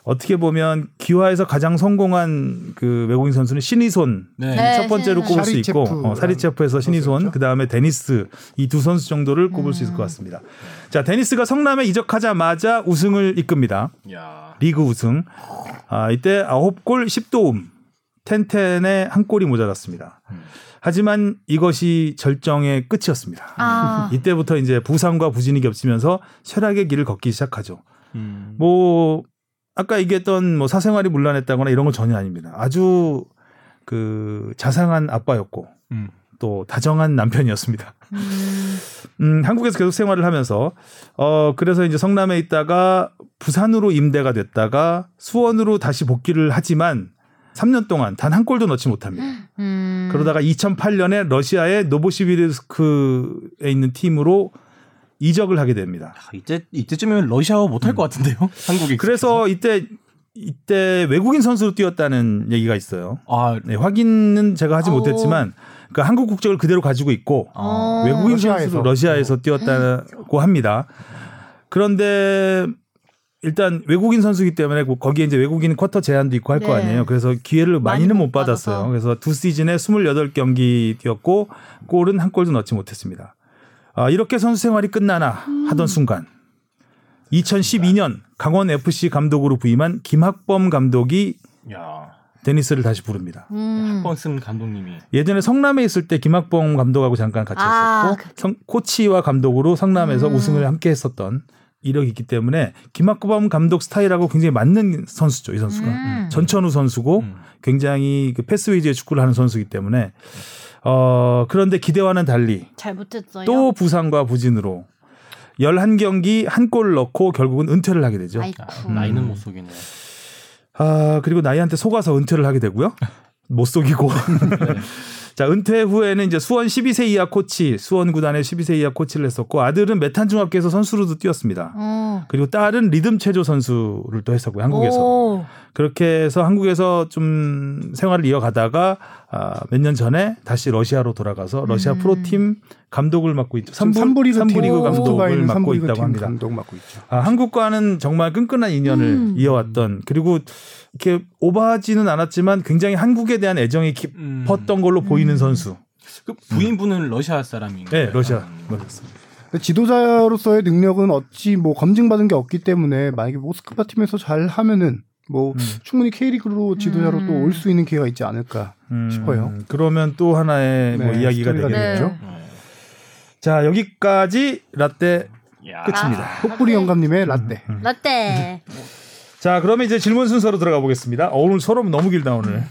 어떻게 보면 기화에서 가장 성공한 그 외국인 선수는 신이손 네. 네. 첫 번째로 꼽을 수 있고 사리체프. 어, 사리체프에서 신이손. 그 다음에 데니스 이 두 선수 정도를 꼽을 수 있을 것 같습니다. 자 데니스가 성남에 이적하자마자 우승을 이끕니다. 야. 리그 우승. 아, 이때 9골 10도움. 텐텐에 한 골이 모자랐습니다. 음. 하지만 이것이 절정의 끝이었습니다. 아. 이때부터 이제 부상과 부진이 겹치면서 쇠락의 길을 걷기 시작하죠. 음. 뭐 아까 얘기했던 뭐 사생활이 문란했다거나 이런 건 전혀 아닙니다. 아주 그 자상한 아빠였고 음. 또 다정한 남편이었습니다. 음. 음, 한국에서 계속 생활을 하면서 어 그래서 이제 성남에 있다가 부산으로 임대가 됐다가 수원으로 다시 복귀를 하지만 3년 동안 단 한 골도 넣지 못합니다. 음. 그러다가 2008년에 러시아의 노보시비르스크에 있는 팀으로 이적을 하게 됩니다. 아, 이때 이때쯤이면 러시아어 못할 것 같은데요? 한국이. 그래서 이때 이때 외국인 선수로 뛰었다는 얘기가 있어요. 아 네, 확인은 제가 하지 오. 못했지만 그 한국 국적을 그대로 가지고 있고 어. 외국인 러시아에서. 선수로 러시아에서 뛰었다고 합니다. 그런데 일단 외국인 선수이기 때문에 그 거기에 이제 외국인 쿼터 제한도 있고 할거 네. 아니에요. 그래서 기회를 많이는 많이 못못 받았어요. 받아서. 그래서 두 시즌에 28경기 뛰었고 골은 한 골도 넣지 못했습니다. 아, 이렇게 선수 생활이 끝나나 음. 하던 순간 2012년 강원 FC 감독으로 부임한 김학범 감독이 야. 데니스를 다시 부릅니다. 음. 한번 쓴 감독님이. 예전에 성남에 있을 때 김학범 감독하고 잠깐 같이 아, 했었고 성- 코치와 감독으로 성남에서 음. 우승을 함께 했었던 이력이 있기 때문에 김학범 감독 스타일하고 굉장히 맞는 선수죠 이 선수가 음. 전천후 선수고 음. 굉장히 그 패스 위주의 축구를 하는 선수이기 때문에 어 그런데 기대와는 달리 잘 못했어요. 또 부상과 부진으로 11경기 한 골 넣고 결국은 은퇴를 하게 되죠. 아이쿠. 아, 나이는 못 속이네. 아, 그리고 나이한테 속아서 은퇴를 하게 되고요. 못 속이고. 자, 은퇴 후에는 이제 수원 12세 이하 코치, 수원 구단의 12세 이하 코치를 했었고 아들은 메탄 중학교에서 선수로도 뛰었습니다. 어. 그리고 딸은 리듬 체조 선수를 또 했었고요. 한국에서. 오. 그렇게 해서 한국에서 좀 생활을 이어가다가 아, 몇 년 전에 다시 러시아로 돌아가서 러시아 음. 프로팀 감독을 맡고 있죠. 지금 3부, 삼부 리그 감독을 맡고 있다고 팀 합니다. 감독 맡고 있죠. 아, 한국과는 정말 끈끈한 인연을 음. 이어왔던 그리고 이렇게 오버하지는 않았지만 굉장히 한국에 대한 애정이 깊었던 걸로 보이는 선수. 그 부인분은 러시아 사람인가요? 네, 러시아. 음. 맞습니다. 근데 지도자로서의 능력은 어찌 뭐 검증받은 게 없기 때문에 만약에 모스크바 팀에서 잘 하면은 뭐 충분히 K리그로 지도자로 음. 또올 수 있는 기회가 있지 않을까 싶어요. 음, 그러면 또 하나의 뭐 네, 이야기가 스토리가 되겠네요. 되겠죠. 네. 자, 여기까지 라떼 야. 끝입니다. 혹부리 영감님의 라떼. 라떼. 자, 그러면 이제 질문 순서로 들어가 보겠습니다. 어, 오늘 서로 너무 길다 오늘.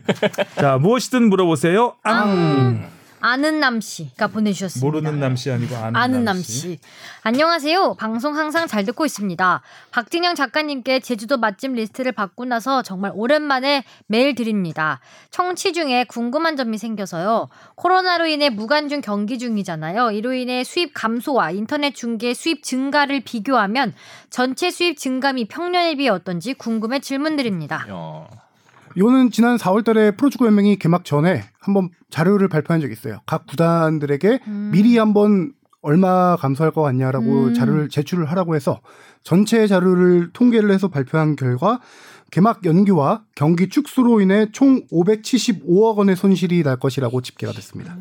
자, 무엇이든 물어보세요. 앙. 아는 남 씨가 보내주셨습니다. 모르는 남씨 아니고 아는, 아는 남씨. 남씨. 안녕하세요. 방송 항상 잘 듣고 있습니다. 박진영 작가님께 제주도 맛집 리스트를 받고 나서 정말 오랜만에 메일 드립니다. 청취 중에 궁금한 점이 생겨서요. 코로나로 인해 무관중 경기 중이잖아요. 이로 인해 수입 감소와 인터넷 중계 수입 증가를 비교하면 전체 수입 증감이 평년에 비해 어떤지 궁금해 질문 드립니다. 야. 이거는 지난 4월달에 프로축구 연맹이 개막 전에 한번 자료를 발표한 적이 있어요. 각 구단들에게 음. 미리 한번 얼마 감소할 것 같냐라고 음. 자료를 제출을 하라고 해서 전체 자료를 통계를 해서 발표한 결과 개막 연기와 경기 축소로 인해 총 575억 원의 손실이 날 것이라고 집계가 됐습니다.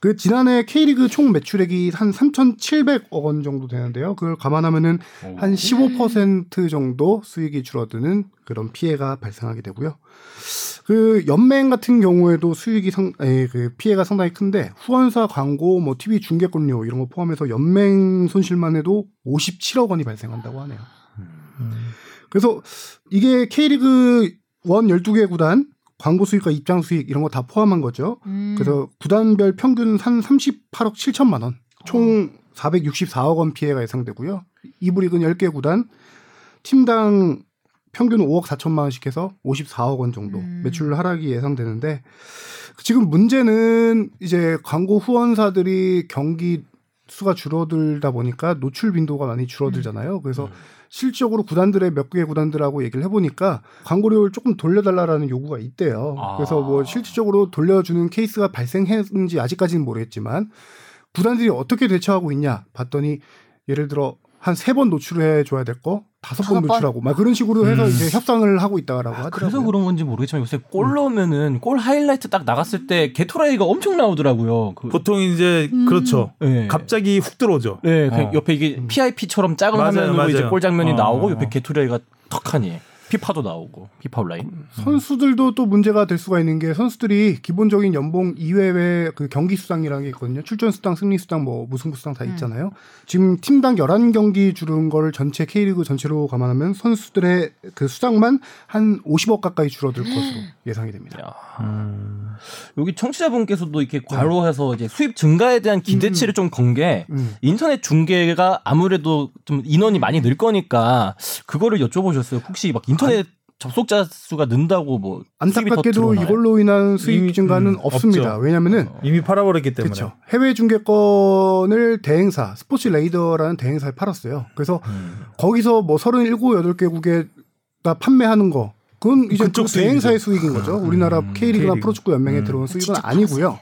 그 지난해 K리그 총 매출액이 한 3,700억 원 정도 되는데요. 그걸 감안하면은 한 15% 정도 수익이 줄어드는 그런 피해가 발생하게 되고요. 그 연맹 같은 경우에도 수익이 상, 에, 그 피해가 상당히 큰데 후원사 광고, 뭐 TV 중계권료 이런 거 포함해서 연맹 손실만 해도 57억 원이 발생한다고 하네요. 그래서 이게 K리그 1 12개 구단 광고 수익과 입장 수익 이런 거 다 포함한 거죠. 음. 그래서 구단별 평균 한 38억 7천만 원, 총 464억 원 피해가 예상되고요. 이부 리그는 10개 구단 팀당 평균 5억 4천만 원씩 해서 54억 원 정도 음. 매출 하락이 예상되는데 지금 문제는 이제 광고 후원사들이 경기 수가 줄어들다 보니까 노출 빈도가 많이 줄어들잖아요. 그래서 실질적으로 구단들의 몇개 구단들하고 얘기를 해보니까 광고료를 조금 돌려달라라는 요구가 있대요. 아. 그래서 뭐 실질적으로 돌려주는 케이스가 발생했는지 아직까지는 모르겠지만 구단들이 어떻게 대처하고 있냐 봤더니 예를 들어 한 세 번 노출해 줘야 될거 다섯 번 번? 노출하고 막 그런 식으로 해서 음. 이제 협상을 하고 있다라고 하더라고요. 그래서 그런 건지 모르겠지만 요새 골 넣으면은 골 하이라이트 딱 나갔을 때 게토레이가 엄청 나오더라고요. 그, 보통 이제 음. 그렇죠. 네. 갑자기 훅 들어오죠. 네, 그 어. 옆에 이게 PIP처럼 작은 맞아요, 화면으로 맞아요. 이제 골 장면이 어. 나오고 옆에 게토레이가 턱하니 피파도 나오고 피파 온라인. 선수들도 또 문제가 될 수가 있는 게 선수들이 기본적인 연봉 이외에 그 경기 수당이라는 게 있거든요. 출전 수당, 승리 수당, 뭐 무승부 수당 다 있잖아요. 지금 팀당 11경기 주는 거를 전체 K리그 전체로 감안하면 선수들의 그 수당만 한 50억 가까이 줄어들 것으로 예상이 됩니다. 야. 음. 여기 청취자분께서도 이렇게 과로해서 이제 수입 증가에 대한 기대치를 좀건게 음. 인터넷 중계가 아무래도 좀 인원이 많이 늘 거니까 그거를 여쭤보셨어요. 혹시 막 인터넷 접속자 수가 는다고 뭐 안타깝게도? 이걸로 인한 수익 이미, 증가는 음, 없습니다. 없죠. 왜냐면은 이미 팔아버렸기 때문에. 그렇죠. 해외 중계권을 대행사 스포츠 레이더라는 대행사에 팔았어요. 그래서 음. 거기서 뭐 37, 8개국에가 판매하는 거 그건 이제 그쪽 그 대행사의 수익이죠. 수익인 거죠. 우리나라 K리그나 K리그. 프로축구 연맹에 음. 들어온 수익은 아니고요.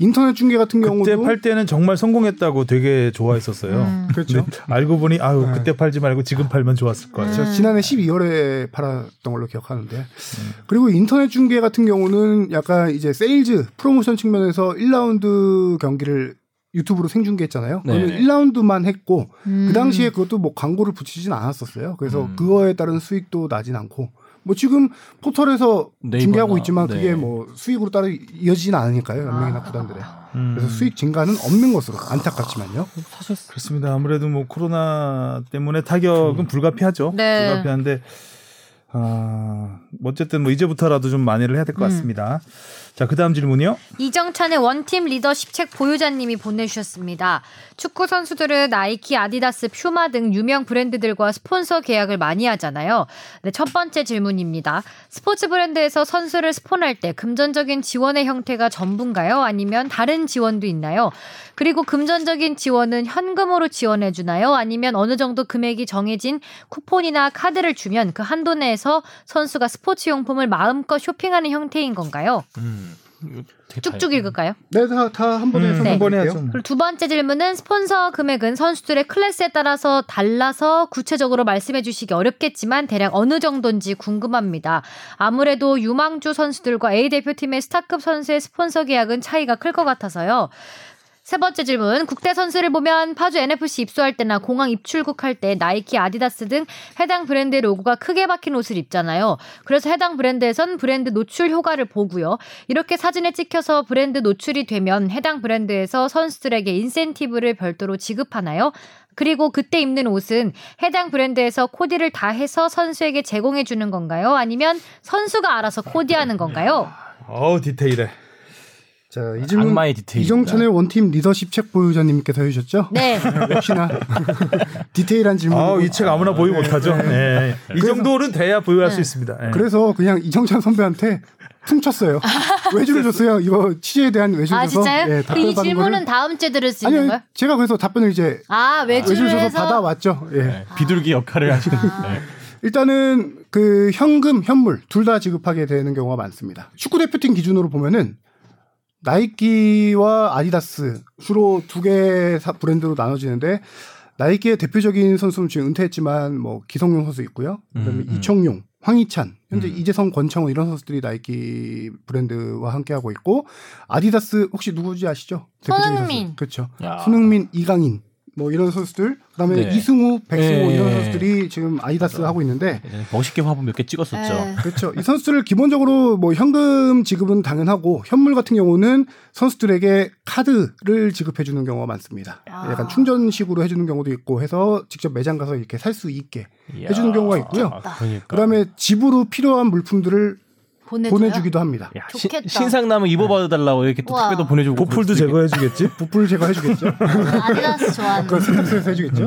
인터넷 중계 같은 그때 경우도 팔 때는 정말 성공했다고 되게 좋아했었어요. 음. 그렇죠. 알고 보니 아유 네. 그때 팔지 말고 지금 팔면 좋았을 거야. 그렇죠. 음. 지난해 12월에 팔았던 걸로 기억하는데. 그리고 인터넷 중계 같은 경우는 약간 이제 sales promotion 측면에서 1라운드 경기를 유튜브로 생중계했잖아요. 네. 그러면 1라운드만 했고 음. 그 당시에 그것도 뭐 광고를 붙이진 않았었어요. 그래서 음. 그거에 따른 수익도 나진 않고 뭐 지금 포털에서 네이버나, 중계하고 있지만 네. 그게 뭐 수익으로 따로 이어지지는 않으니까요. 연맹이나 구단들에. 음. 그래서 수익 증가는 없는 것으로 안타깝지만요. 사실 그렇습니다. 아무래도 뭐 코로나 때문에 타격은 불가피하죠. 네. 불가피한데 아, 뭐 어쨌든 뭐 이제부터라도 좀 만회를 해야 될것 음. 같습니다. 자, 그다음 질문이요. 이정찬의 원팀 리더십 책 보유자님이 보내주셨습니다. 축구 선수들은 나이키, 아디다스, 퓨마 등 유명 브랜드들과 스폰서 계약을 많이 하잖아요. 네, 첫 번째 질문입니다. 스포츠 브랜드에서 선수를 스폰할 때 금전적인 지원의 형태가 전부인가요? 아니면 다른 지원도 있나요? 그리고 금전적인 지원은 현금으로 지원해 주나요? 아니면 어느 정도 금액이 정해진 쿠폰이나 카드를 주면 그 한도 내에서 선수가 스포츠 용품을 마음껏 쇼핑하는 형태인 건가요? 음, 쭉쭉 잘- 읽을까요? 네, 다, 다 한 번에 음, 설명드릴게요. 한번 해야죠. 뭐. 그리고 두 번째 질문은 스폰서 금액은 선수들의 클래스에 따라서 달라서 구체적으로 말씀해 주시기 어렵겠지만 대략 어느 정도인지 궁금합니다. 아무래도 유망주 선수들과 A 대표팀의 스타급 선수의 스폰서 계약은 차이가 클 것 같아서요. 세 번째 질문. 국대 선수를 보면 파주 NFC 입소할 때나 공항 입출국할 때 나이키, 아디다스 등 해당 브랜드의 로고가 크게 박힌 옷을 입잖아요. 그래서 해당 브랜드에선 브랜드 노출 효과를 보고요. 이렇게 사진에 찍혀서 브랜드 노출이 되면 해당 브랜드에서 선수들에게 인센티브를 별도로 지급하나요? 그리고 그때 입는 옷은 해당 브랜드에서 코디를 다 해서 선수에게 제공해 주는 건가요? 아니면 선수가 알아서 코디하는 건가요? 어우, 디테일해. 자, 이 질문 악마의 디테일. 이정찬의 원팀 리더십 책 보유자님께서 해주셨죠? 네. 역시나 디테일한 질문. 아우, 이책 아무나 보유 못 하죠. 네. 이 정도는 돼야 보유할 수 있습니다. 네. 그래서 그냥 이정찬 선배한테 퉁쳤어요. 외주를 줬어요. 이거 취재에 대한 외주를 아 줘서 진짜요? 예, 그 답변 이 받은 질문은 거를 다음 주에 들을 수 있는 거예요? 제가 그래서 답변을 이제 아 외주를 외주를 줘서 해서 받아왔죠. 예. 네, 비둘기 역할을 하시는. 네. 일단은 그 현금, 현물 둘 다 지급하게 되는 경우가 많습니다. 축구 대표팀 기준으로 보면은 나이키와 아디다스 주로 두 개 브랜드로 나눠지는데 나이키의 대표적인 선수는 지금 은퇴했지만 뭐 기성용 선수 있고요. 그다음에 음, 음. 이청용, 황희찬, 현재 음. 이재성, 권창훈 이런 선수들이 나이키 브랜드와 함께 하고 있고 아디다스 혹시 누구지 아시죠? 대표적인 손흥민. 선수. 그렇죠. 야. 손흥민, 이강인 뭐 이런 선수들 그다음에 네. 이승우, 백승호 네. 이런 선수들이 지금 아디다스 하고 있는데 예전에 멋있게 화보 몇 개 찍었었죠. 에. 그렇죠. 이 선수들 기본적으로 뭐 현금 지급은 당연하고 현물 같은 경우는 선수들에게 카드를 지급해 주는 경우가 많습니다. 아. 약간 충전식으로 해주는 경우도 있고 해서 직접 매장 가서 이렇게 살 수 있게 이야. 해주는 경우가 있고요. 아, 그러니까. 그다음에 집으로 필요한 물품들을 보내줘요? 보내주기도 합니다. 야, 시- 좋겠다. 신 상남은 입어봐달라고 이렇게 또 우와. 택배도 보내주고 보풀도 제거해주겠지? 부풀 제거해주겠죠. 아디다스 좋아하는. 세탁소에서 해주겠죠.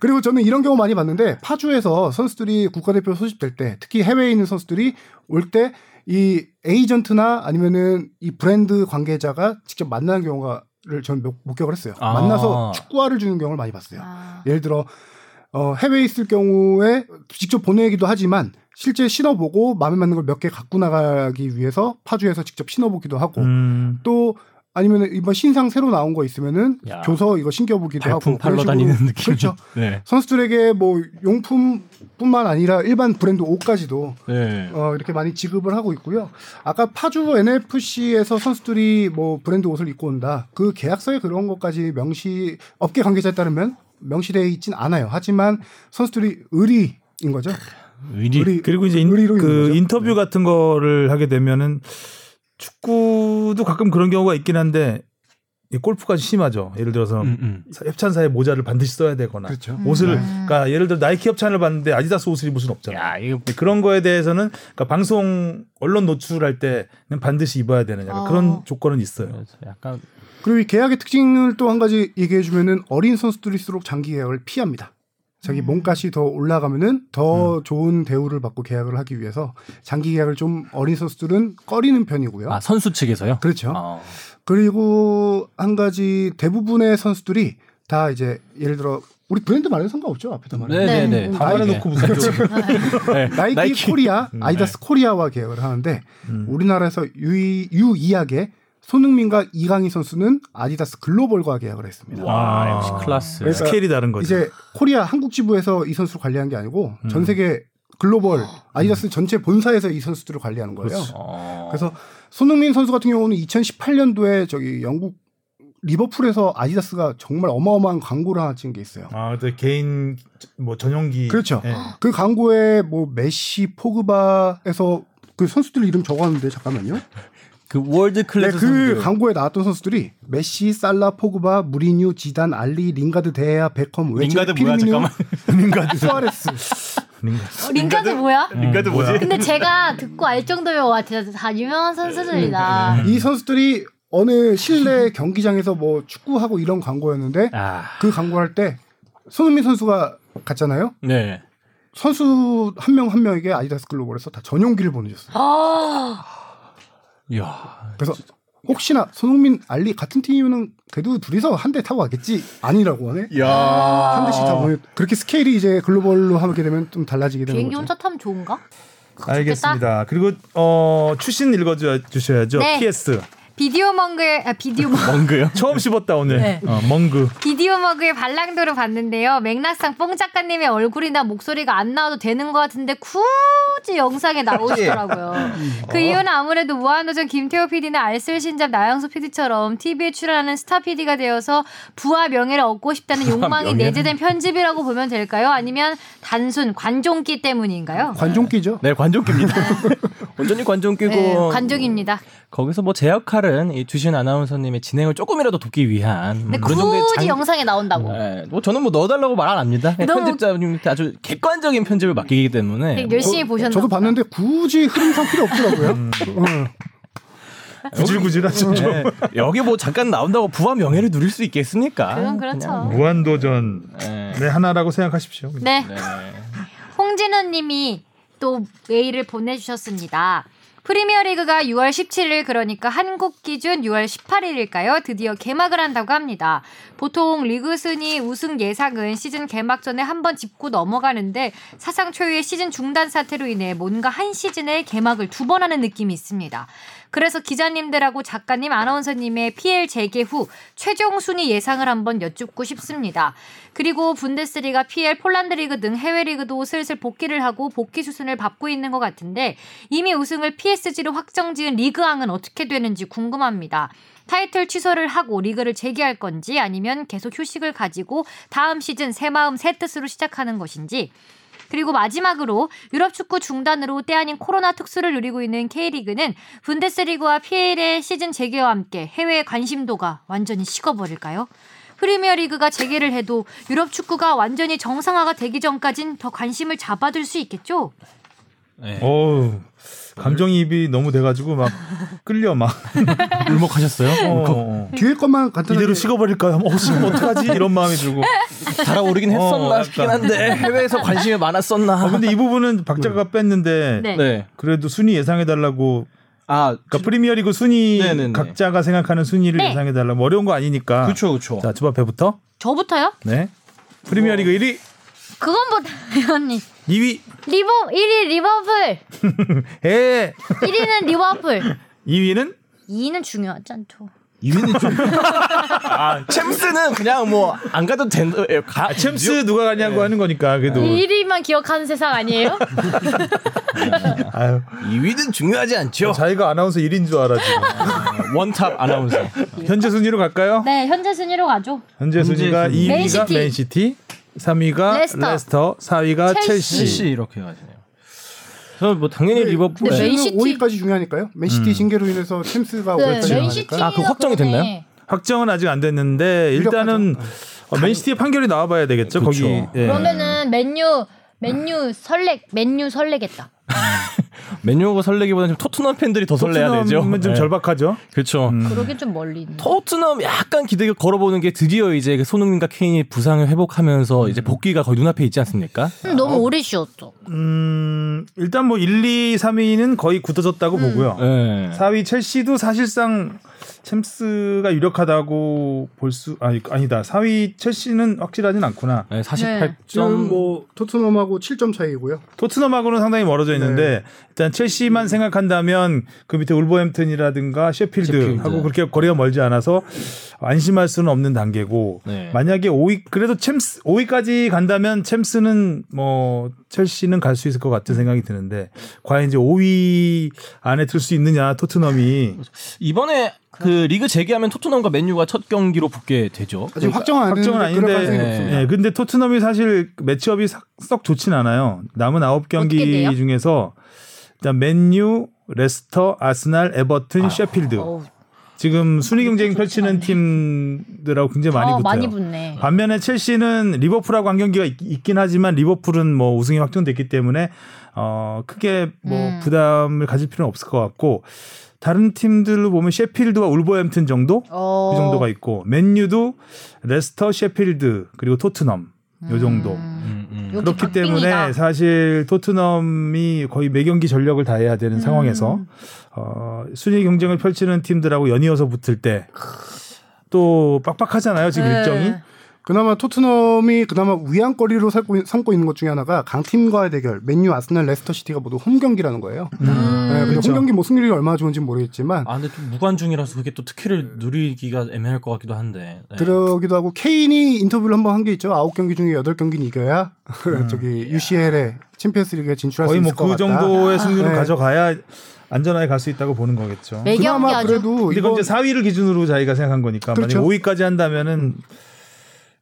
그리고 저는 이런 경우 많이 봤는데 파주에서 선수들이 국가대표 소집될 때 특히 해외에 있는 선수들이 올 때 이 에이전트나 아니면은 이 브랜드 관계자가 직접 만나는 경우가를 저는 목- 목격을 했어요. 아. 만나서 축구화를 주는 경우를 많이 봤어요. 아. 예를 들어 어, 해외에 있을 경우에 직접 보내기도 하지만 실제 신어보고 마음에 맞는 걸 몇 개 갖고 나가기 위해서 파주에서 직접 신어보기도 하고 음. 또 아니면 이번 신상 새로 나온 거 있으면은 야. 줘서 이거 신겨보기도 하고 팔러. 다니는 느낌. 그렇죠. 네. 선수들에게 뭐 용품뿐만 아니라 일반 브랜드 옷까지도 네. 어, 이렇게 많이 지급을 하고 있고요. 아까 파주 NFC에서 선수들이 뭐 브랜드 옷을 입고 온다. 그 계약서에 그런 것까지 명시 업계 관계자에 따르면 명시되어 있진 않아요. 하지만 선수들이 의리인 거죠. 의리. 의리, 그리고 이제 인, 그 거죠. 인터뷰 네. 같은 거를 하게 되면은 축구도 가끔 그런 경우가 있긴 한데 이 골프까지 심하죠. 예를 들어서 음, 음. 협찬사의 모자를 반드시 써야 되거나 그렇죠. 옷을 음. 그러니까 예를 들어 나이키 협찬을 받는데 아디다스 옷을 입을 수는 없잖아요. 야, 이거 그런 거에 대해서는 그러니까 방송 언론 노출할 때는 반드시 입어야 되는 약간 어. 그런 조건은 있어요. 그래서 약간 그리고 이 계약의 특징을 또 한 가지 얘기해 주면은 어린 선수들일수록 장기 계약을 피합니다. 자기 음. 몸값이 더 올라가면은 더 좋은 대우를 받고 계약을 하기 위해서 장기 계약을 좀 어린 선수들은 꺼리는 편이고요. 아, 선수 측에서요. 그렇죠. 어. 그리고 한 가지 대부분의 선수들이 다 이제 예를 들어 우리 브랜드 말해도 상관없죠 앞에 다 말해. 네, 네, 네. 네. 다 말해놓고 무슨 좀 네. 나이키, 코리아, 음, 아디다스 코리아와 계약을 하는데 음. 우리나라에서 유, 유이하게 손흥민과 이강인 선수는 아디다스 글로벌과 계약을 했습니다. 와, 아. 역시 클라스. 그러니까 스케일이 다른 거죠. 이제 코리아 한국 지부에서 이 선수를 관리한 게 아니고 음. 전 세계 글로벌 아디다스 전체 본사에서 이 선수들을 관리하는 거예요. 그렇죠. 어. 그래서 손흥민 선수 같은 경우는 2018년도에 저기 영국 리버풀에서 아디다스가 정말 어마어마한 광고를 하나 찍은 게 있어요. 아, 그 개인 뭐 전용기 그렇죠. 예. 그 광고에 뭐 메시, 포그바에서 그 선수들 이름 적었는데 잠깐만요. 그 월드 네, 클래스 그 선수들. 광고에 나왔던 선수들이 메시, 살라, 포그바, 무리뉴, 지단, 알리, 링가드, 데야, 베컴, 웨지, 링가드 뭐야, 잠깐만. 링가드, 수아레스. 링가드. 어, 링가드 뭐야? 링가드 어, 뭐지? 뭐야? 근데 제가 듣고 알 정도면 와 진짜 다 유명한 선수들이다. 이 선수들이 어느 실내 경기장에서 뭐 축구하고 이런 광고였는데 아. 그 광고할 때 손흥민 선수가 갔잖아요. 네. 선수 한 명 한 명에게 아디다스 글로벌에서 다 전용기를 보내줬어요. 아, 이야. 그래서 혹시나 손흥민, 알리 같은 팀이면 그래도 둘이서 한 대 타고 가겠지 아니라고 하네. 이야. 한 대씩 다 보내. 그렇게 스케일이 이제 글로벌로 하게 되면 좀 달라지게 되는 비행기 거죠. 혼자 타면 좋은가? 알겠습니다. 그리고 어 출신 읽어 주셔야죠. 네. PS. 비디오 멍글 아 비디오 멍 멍그요? 처음 씹었다 오늘. 네. 어, 멍그. 비디오 머그의 발랑도를 봤는데요. 맥락상 뽕 작가님의 얼굴이나 목소리가 안 나와도 되는 것 같은데 굳이 영상에 나오시더라고요. 그 이유는 아무래도 무한도전 김태호 PD나 알쓸신잡 나영수 PD처럼 TV에 출연하는 스타 PD가 되어서 부와 명예를 얻고 싶다는 욕망이 명예? 내재된 편집이라고 보면 될까요? 아니면 단순 관종기 때문인가요? 관종기죠. 네, 관종기입니다. 완전히 관종기고. 네, 관종입니다. 거기서 뭐 제 역할 은이 주신 아나운서님의 진행을 조금이라도 돕기 위한 뭐 근데 그런 정도의 굳이 장- 영상에 나온다고. 네, 뭐 저는 뭐 넣어달라고 말 안 합니다. 너무- 편집자님한테 아주 객관적인 편집을 맡기기 때문에 열심히 보셨나 저도. 봤는데 굳이 흐름상 필요 없더라고요. 어. 구질구질하죠. 네, 여기 뭐 잠깐 나온다고 부와 명예를 누릴 수 있겠습니까? 그건 그렇죠. 뭐, 무한도전의 네. 하나라고 생각하십시오. 네. 네. 홍진우 님이 또 메일을 보내주셨습니다. 프리미어리그가 6월 17일 그러니까 한국 기준 6월 18일일까요? 드디어 개막을 한다고 합니다. 보통 리그 순위 우승 예상은 시즌 개막 전에 한 번 짚고 넘어가는데 사상 초유의 시즌 중단 사태로 인해 뭔가 한 시즌에 개막을 두 번 하는 느낌이 있습니다. 그래서 기자님들하고 작가님, 아나운서님의 PL 재개 후 최종 순위 예상을 한번 여쭙고 싶습니다. 그리고 분데스리가 PL, 폴란드 리그 등 해외 리그도 슬슬 복귀를 하고 복귀 수순을 밟고 있는 것 같은데 이미 우승을 PSG로 확정 지은 리그왕은 어떻게 되는지 궁금합니다. 타이틀 취소를 하고 리그를 재개할 건지 아니면 계속 휴식을 가지고 다음 시즌 새 마음 새 뜻으로 시작하는 것인지 그리고 마지막으로 유럽 축구 중단으로 때 아닌 코로나 특수를 누리고 있는 K리그는 분데스리그와 PL의 시즌 재개와 함께 해외 관심도가 완전히 식어버릴까요? 프리미어리그가 재개를 해도 유럽 축구가 완전히 정상화가 되기 전까진 더 관심을 잡아둘 수 있겠죠? 네. 어우 감정이입이 너무 돼가지고 막 끌려 막 울먹하셨어요? 어, 울컥. 어. 뒤에 것만 간단하게 이대로 식어버릴까요? 어, 식으면 어떡하지? 이런 마음이 들고. 달아오르긴 어, 했었나 약간. 싶긴 한데 해외에서 관심이 많았었나. 아, 근데 이 부분은 박 작가가 뺐는데 네. 네. 그래도 순위 예상해달라고. 아, 그러니까 프리미어리그 순위 네네네. 각자가 생각하는 순위를 네. 예상해달라고 어려운 거 아니니까. 그렇죠, 그렇죠. 자 주바페부터. 저부터요? 네. 프리미어리그 1위, 그건 뭐 당연히 2위. 리버 1위 리버풀 에 1위는 리버풀 2위는 2위는 중요하지 않죠. 2위는 좀. 아, 챔스는 그냥 뭐 안 가도 된다. 예, 가. 아, 챔스 누가 가냐고 하는 거니까 그래도. 1위만 기억하는 세상 아니에요? 아유, 2위는 중요하지 않죠. 자기가 아나운서 1인 줄 알아 지금. 원탑 아나운서. 현재 순위로 갈까요? 네, 현재 순위로 가죠. 현재 순위가 순위. 2위가 맨시티. 맨시티, 3위가 레스터. 레스터, 4위가 첼시. 첼시. 이렇게 가지네요. 저는 뭐 당연히 리버풀. 근데 네. 맨시티- 5위까지 중요하니까요. 맨시티 음. 징계로 인해서 챔스가 네, 5위까지 맨시티. 중요하니까. 아, 그거 확정이 됐나요? 확정은 아직 안 됐는데 일단은 어, 맨시티의 판결이 나와봐야 되겠죠. 그쵸. 거기 예. 그러면은 맨유 맨유 설레 맨유 설레겠다. 맨유가 설레기보다는 좀 토트넘 팬들이 더 설레야 되죠. 토트넘은 좀 네. 절박하죠. 그렇죠. 음. 그러긴 좀 멀리. 토트넘 약간 기대가 걸어보는 게 드디어 이제 그 손흥민과 케인이 부상을 회복하면서 이제 복귀가 거의 눈앞에 있지 않습니까? 음, 너무 오래 쉬었죠. 음, 일단 뭐 1, 2, 3위는 거의 굳어졌다고 보고요. 네. 4위 첼시도 사실상 챔스가 유력하다고 볼 수 아니 아니다. 4위 첼시는 확실하진 않구나. 네, 48점. 네. 뭐 토트넘하고 7점 차이고요. 토트넘하고는 상당히 멀어져 있는데 일단 첼시만 생각한다면 그 밑에 울버햄튼이라든가 셰필드, 셰필드. 하고 그렇게 거리가 멀지 않아서 안심할 수는 없는 단계고 네. 만약에 5위 그래도 챔스 5위까지 간다면 챔스는 뭐 첼시는 갈 수 있을 것 같은 생각이 드는데 과연 이제 5위 안에 들 수 있느냐 토트넘이 이번에 그 리그 재개하면 토트넘과 맨유가 첫 경기로 붙게 되죠. 아직 확정은 안 확정은 아닌데 네. 예, 근데 토트넘이 사실 매치업이 싹- 썩 좋진 않아요. 남은 아홉 어떻게 경기 돼요? 중에서 일단 맨유, 레스터, 아스날, 에버튼, 셰필드. 어우, 지금 순위 경쟁 펼치는 팀들하고 굉장히 많이 어, 붙어요. 많이 붙네. 반면에 첼시는 리버풀하고 한 경기가 있, 긴 하지만 리버풀은 뭐 우승이 확정됐기 때문에 어 크게 뭐 음. 부담을 가질 필요는 없을 것 같고 다른 팀들로 보면 셰필드와 울버햄튼 정도 어. 그 정도가 있고 맨유도 레스터, 셰필드 그리고 토트넘 요 정도. 음, 음. 그렇기 박빙이다. 때문에 사실 토트넘이 거의 매 경기 전력을 다해야 되는 음. 상황에서 어, 순위 경쟁을 펼치는 팀들하고 연이어서 붙을 때 또 빡빡하잖아요 지금 네. 일정이. 그나마 토트넘이 그나마 위안거리로 삼고, 있- 삼고 있는 것 중에 하나가 강팀과의 대결, 맨유, 아스날, 레스터 시티가 모두 홈 경기라는 거예요. 음. 네, 근데 그렇죠. 홈 경기 뭐 승률이 얼마나 좋은지 는 모르겠지만 아 근데 좀 무관중이라서 그게 또 특혜를 누리기가 애매할 것 같기도 한데. 네. 그러기도 하고 케인이 인터뷰를 한번 한 게 있죠. 아홉 경기 중에 여덟 경기는 이겨야 저기 UCL에 챔피언스리그에 진출할 수 거의 뭐 있을 것그 같다. 정도의 승률을 네. 가져가야 안전하게 갈 수 있다고 보는 거겠죠. 그나마 그래도 그건 이제 4위를 기준으로 자기가 생각한 거니까 그렇죠. 만약 5위까지 한다면은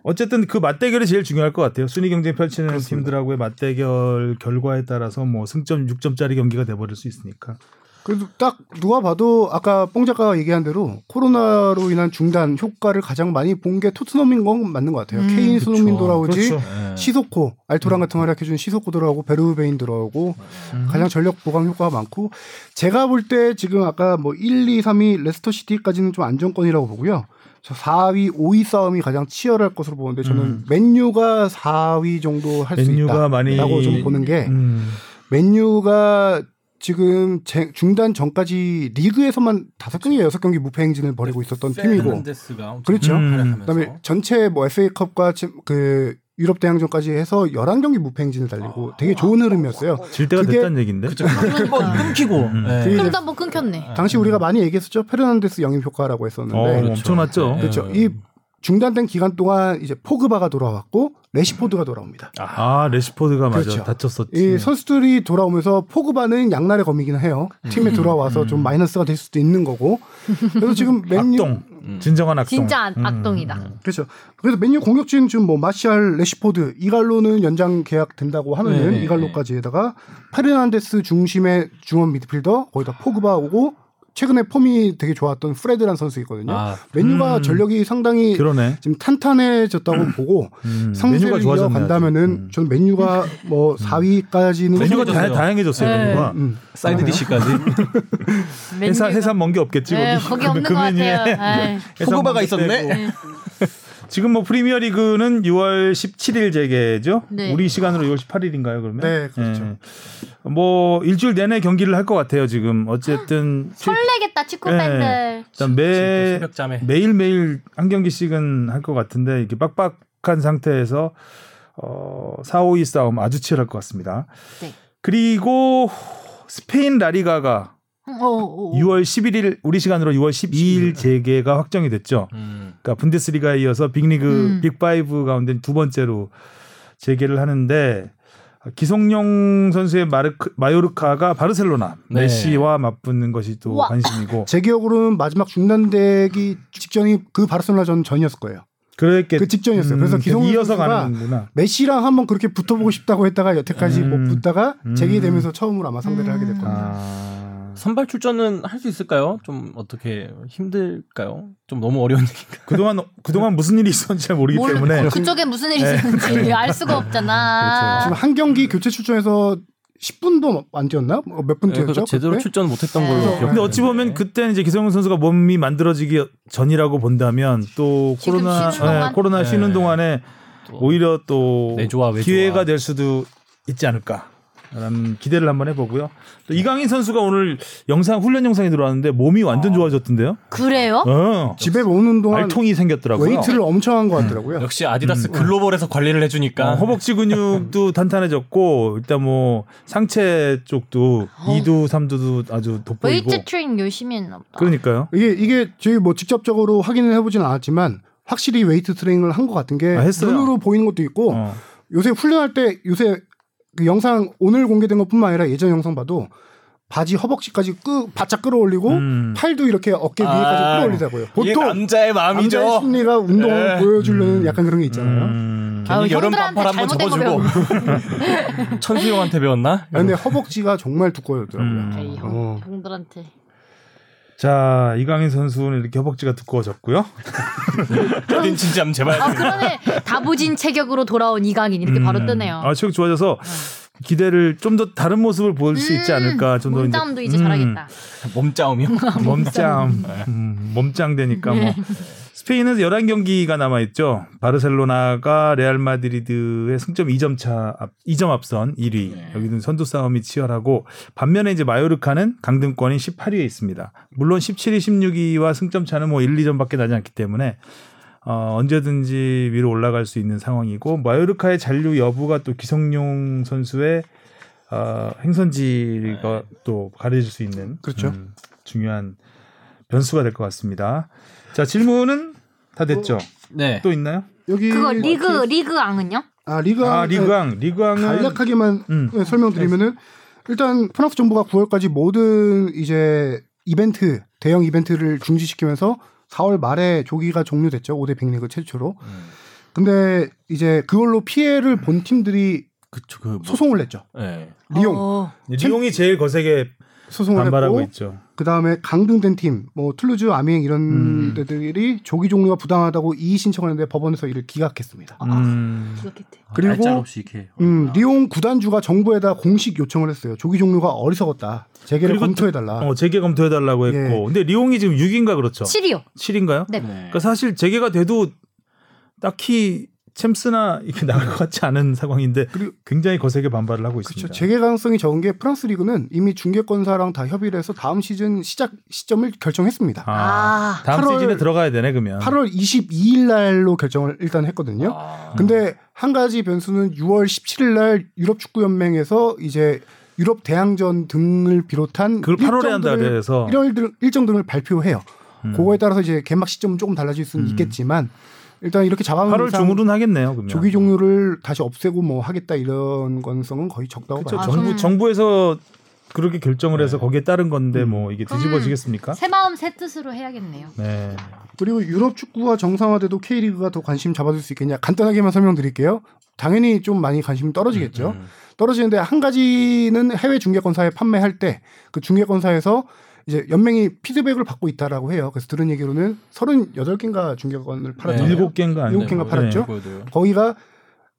어쨌든 그 맞대결이 제일 중요할 것 같아요. 순위 경쟁 펼치는 팀들하고의 맞대결 결과에 따라서 뭐 승점 6점짜리 경기가 돼버릴 수 있으니까. 그래도 딱 누가 봐도 아까 뽕 작가가 얘기한 대로 코로나로 인한 중단 효과를 가장 많이 본 게 토트넘인 건 맞는 것 같아요. 음, 케인, 그쵸. 손흥민 돌아오지, 그렇죠. 네. 시소코, 알토란 같은 활약해준 시소코 들어오고 베르베인 들어오고 음. 가장 전력 보강 효과가 많고 제가 볼 때 지금 아까 뭐 1, 2, 3위 레스터 시티까지는 좀 안정권이라고 보고요. 저 4위, 5위 싸움이 가장 치열할 것으로 보는데 저는 음. 맨유가 4위 정도 할 수 있다라고 많이 좀 보는 게 음. 맨유가 지금 제- 중단 전까지 리그에서만 다섯 경기 여섯 경기 무패 행진을 벌이고 있었던 팀이고 그렇죠. 음. 그다음에 전체 뭐 FA컵과 그 유럽 대항전까지 해서 11경기 무패 행진을 달리고 되게 좋은 흐름이었어요. 질 때가 그게- 됐다는 얘긴데. 그쵸. 한번 끊기고. 음. 네. 그게 그러다 뭐 끊겼네. 당시 우리가 많이 얘기했었죠. 페르난데스 영입 효과라고 어, 했었는데 그렇죠. 엄청났죠. 네. 그렇죠. 이 중단된 기간 동안 이제 포그바가 돌아왔고 레시포드가 돌아옵니다. 아 레시포드가 맞아 그렇죠. 다쳤었지. 이 선수들이 돌아오면서 포그바는 양날의 검이긴 해요. 팀에 들어와서 좀 마이너스가 될 수도 있는 거고. 그래서 지금 맨유 악동, 진정한 악동. 진짜 악- 음. 악동이다. 그렇죠. 그래서 맨유 공격진 지금 뭐 마시알, 레시포드 이갈로는 연장 계약 된다고 하면은 네. 이갈로까지에다가 페르난데스 중심의 중원 미드필더 거기다 포그바 오고 최근에 폼이 되게 좋았던 프레드란 선수 있거든요. 아, 맨유가 음. 전력이 상당히 그러네. 지금 탄탄해졌다고 보고 음, 상승세를 메뉴가 좋아졌네, 이어간다면은 아주. 음. 저는 맨유가 뭐 4위까지는 메뉴가 다, 좋아졌어요. 다양해졌어요. 네. 메뉴가. 음, side dish까지. 회사 회사 먼 게 없겠지. 네, 거기. 거기 없는 그것 메뉴에. 같아요. 회사 포그바가 먼 있었네. 지금 뭐 프리미어 리그는 6월 17일 재개죠. 네. 우리 시간으로 6월 18일인가요? 그러면? 네, 그렇죠. 예. 뭐 일주일 내내 경기를 할 것 같아요. 지금 어쨌든 설레겠다 축구 네. 팬들. 일단 매. 매일 매일 한 경기씩은 할 것 같은데 이게 빡빡한 상태에서 어 4, 5위 싸움 아주 치열할 것 같습니다. 네. 그리고 스페인 라리가가 어, 어, 어. 6월 11일 우리 시간으로 6월 12일 재개가 확정이 됐죠. 음. 그러니까 분데스리가에 이어서 빅리그 음. 빅5 가운데 두 번째로 재개를 하는데 기성용 선수의 마르크, 마요르카가 바르셀로나 네. 메시와 맞붙는 것이 또 우와. 관심이고 제 기억으로는 마지막 중단되기 직전이 그 바르셀로나 전 전이었을 거예요. 그랬겠 그 직전이었어요. 그래서 기성용 이어서 선수가 가는구나. 메시랑 한번 그렇게 붙어보고 싶다고 했다가 여태까지 음. 못 붙다가 음. 재개되면서 처음으로 아마 상대를 음. 하게 될 겁니다. 아. 선발 출전은 할 수 있을까요? 좀 어떻게 힘들까요? 좀 너무 어려운 얘기인가? 그동안 그동안 무슨 일이 있었는지 잘 모르기 몰라. 때문에 그쪽에 무슨 일이 네. 있었는지 알 수가 그렇죠. 없잖아. 지금 한 경기 교체 출전해서 10분도 안 뛰었나? 뭐 몇분 네, 뛰었죠? 그러니까 제대로 그때? 출전 못했던 네. 걸로 근데 기억해요. 근데 어찌 보면 그때는 이제 기성용 선수가 몸이 만들어지기 전이라고 본다면 또 코로나 쉬는 동안? 예, 코로나 네. 쉬는 동안에 또 오히려 또. 기회가 될 수도 있지 않을까. 라는 기대를 한번 해보고요. 또 이강인 선수가 오늘 영상 훈련 영상이 들어왔는데 몸이 완전 좋아졌던데요. 그래요? 어, 집에 오는 동안 알통이 생겼더라고요. 웨이트를 엄청 한 것 같더라고요. 역시 아디다스 음. 글로벌에서 관리를 해주니까 어, 허벅지 근육도 탄탄해졌고 일단 뭐 상체 쪽도 어. 이 2두, 3두도 아주 돋보이고. 웨이트 트레이닝 열심히 했나 보다. 그러니까요. 이게 이게 저희 뭐 직접적으로 확인을 해보지는 않았지만 확실히 웨이트 트레이닝을 한 것 같은 게 아, 했어요. 눈으로 보이는 것도 있고 어. 요새 훈련할 때 요새 그 영상 오늘 공개된 것뿐만 아니라 예전 영상 봐도 바지 허벅지까지 끄 바짝 끌어올리고 음. 팔도 이렇게 어깨 위에까지 아, 끌어올리더라고요. 이게 보통 남자의 마음이죠. 남자의 심리가 운동을 네. 보여주려는 음. 약간 그런 게 있잖아요. 음. 괜히 여름 반팔 한번 접어주고 천수용한테 배웠나? 아, 근데 허벅지가 정말 두꺼워졌더라고요. 음. 어. 형들한테. 자 이강인 선수는 이렇게 허벅지가 두꺼워졌고요. 어딘 진짜 한번 제발. 아 그러네. 다부진 체격으로 돌아온 이강인 이렇게 바로 뜨네요. 아 체격 좋아져서 기대를 좀 더 다른 모습을 볼수 있지 않을까. 좀더 음, 몸싸움도 이제 음, 잘하겠다. 몸싸움이요? 몸짱, 음, 몸짱 되니까 뭐. 스페인은 11경기가 남아있죠. 바르셀로나가 레알 마드리드의 승점 2점 차, 앞, 2점 앞선 1위. 여기는 선두 싸움이 치열하고 반면에 이제 마요르카는 강등권인 18위에 있습니다. 물론 17위, 16위와 승점 차는 뭐 1, 2점밖에 나지 않기 때문에 어, 언제든지 위로 올라갈 수 있는 상황이고 마요르카의 잔류 여부가 또 기성용 선수의 어, 행선지가 또 가려질 수 있는 그렇죠. 음, 중요한 변수가 될 것 같습니다. 자 질문은 다 됐죠? 네. 또 있나요? 여기 그거 리그 리그앙은요? 아 리그왕 아 리그왕 리그왕은 간략하게만 음. 네, 설명드리면은 일단 프랑스 정부가 9월까지 모든 이제 이벤트 대형 이벤트를 중지시키면서 4월 말에 조기 종료됐죠 5대 빅리그 최초로. 음. 근데 이제 그걸로 피해를 본 팀들이 그쵸 그 뭐, 소송을 냈죠. 네. 리용 어. 리옹이 제일 거세게 소송을 반발하고 했고 있죠. 그 다음에 강등된 팀, 뭐 툴루즈, 아미앵 이런 음. 데들이 조기 종료가 부당하다고 이의 신청하는데 법원에서 이를 기각했습니다. 음. 그렇겠대. 그리고- 날짜 없이 이렇게. 음, 리옹 구단주가 정부에다 공식 요청을 했어요. 조기 종료가 어리석었다. 재개를 그리고 검토해 달라. 어, 재개 검토해 달라고 했고, 예. 근데 리옹이 지금 6인가 그렇죠? 7이요. 7인가요? 네. 네. 그러니까 사실 재개가 돼도 딱히 챔스나 이렇게 나갈 것 같지 않은 상황인데 그리고- 굉장히 거세게 반발을 하고. 있습니다. 재개 가능성이 적은 게 프랑스 리그는 이미 중계권사랑 다 협의를 해서 다음 시즌 시작 시점을 결정했습니다. 아, 아. 다음 8월 시즌에 들어가야 되네 그러면. 8월 22일 날로 결정을 일단 했거든요. 아. 근데 한 가지 변수는 6월 17일 날 유럽 축구 연맹에서 이제 유럽 대항전 등을 비롯한 그걸 8월에 한다 그래서 일정 등을 발표해요. 음. 그거에 따라서 이제 개막 시점은 조금 달라질 수는 음. 있겠지만 일단 이렇게 잡아놓은 8월 이상 중으로는 하겠네요. 그러면. 조기 종료를 다시 없애고 뭐 하겠다 이런 가능성은 거의 적다고 그렇죠. 봐요. 아, 정부 좀- 정부에서 그렇게 결정을 해서 네. 거기에 따른 건데 음. 뭐 이게 뒤집어지겠습니까? 새 마음 새 뜻으로 해야겠네요. 네. 그리고 유럽 축구가 정상화돼도 K리그가 더 관심 잡아줄 수 있겠냐 간단하게만 설명드릴게요. 당연히 좀 많이 관심이 떨어지겠죠. 음. 떨어지는데 한 가지는 해외 중개권사에 판매할 때 그 중개권사에서 이제 연맹이 피드백을 받고 있다라고 해요. 그래서 들은 얘기로는 38개인가 중개권을 팔았잖아요. 네. 일곱 개인가 아니에요? 일곱 개인가 팔았죠? 보여줘요. 거기가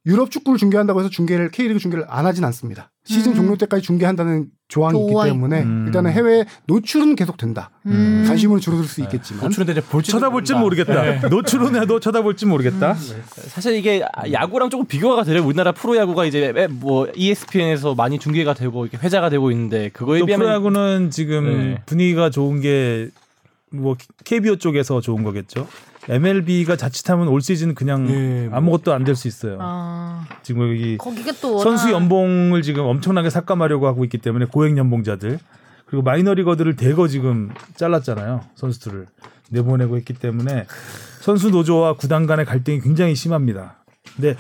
유럽 축구를 중계한다고 해서 중계를 K리그 중계를 안 하진 않습니다. 시즌 음. 종료 때까지 중계한다는 조항이 있기 때문에 음. 일단은 해외 노출은 계속 된다. 음. 관심은 줄어들 수 있겠지만 노출인데 이제 볼지 쳐다볼지 모르겠다. 노출은 해도 쳐다볼지 모르겠다. 사실 이게 야구랑 조금 비교가 되려 우리나라 프로야구가 이제 뭐 ESPN에서 많이 중계가 되고 이렇게 회자가 되고 있는데 그거에 또 비하면 프로야구는 지금 네. 분위기가 좋은 게 뭐 KBO 쪽에서 좋은 거겠죠. MLB가 자칫하면 올 시즌 그냥 네, 뭐. 아무것도 안 될 수 있어요. 아, 지금 여기 거기가 또 선수 워낙- 연봉을 지금 엄청나게 삭감하려고 하고 있기 때문에 고액 연봉자들 그리고 마이너리거들을 대거 지금 잘랐잖아요 선수들을 내보내고 했기 때문에 선수 노조와 구단 간의 갈등이 굉장히 심합니다. 근데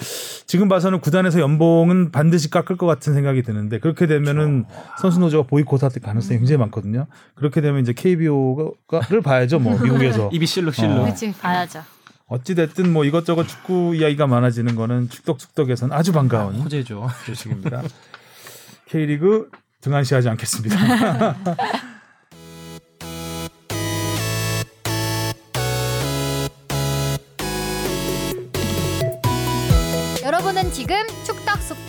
지금 봐서는 구단에서 연봉은 반드시 깎을 것 같은 생각이 드는데 그렇게 되면은 선수 노조가 보이콧할 가능성이 굉장히 많거든요. 그렇게 되면 이제 KBO를 봐야죠, 뭐 미국에서. 입이 실룩실룩. 어. 그치 봐야죠. 어찌 됐든 뭐 이것저것 축구 이야기가 많아지는 거는 축덕축덕에선 아주 반가운 호재죠. 소식입니다. K리그 등한시하지 않겠습니다.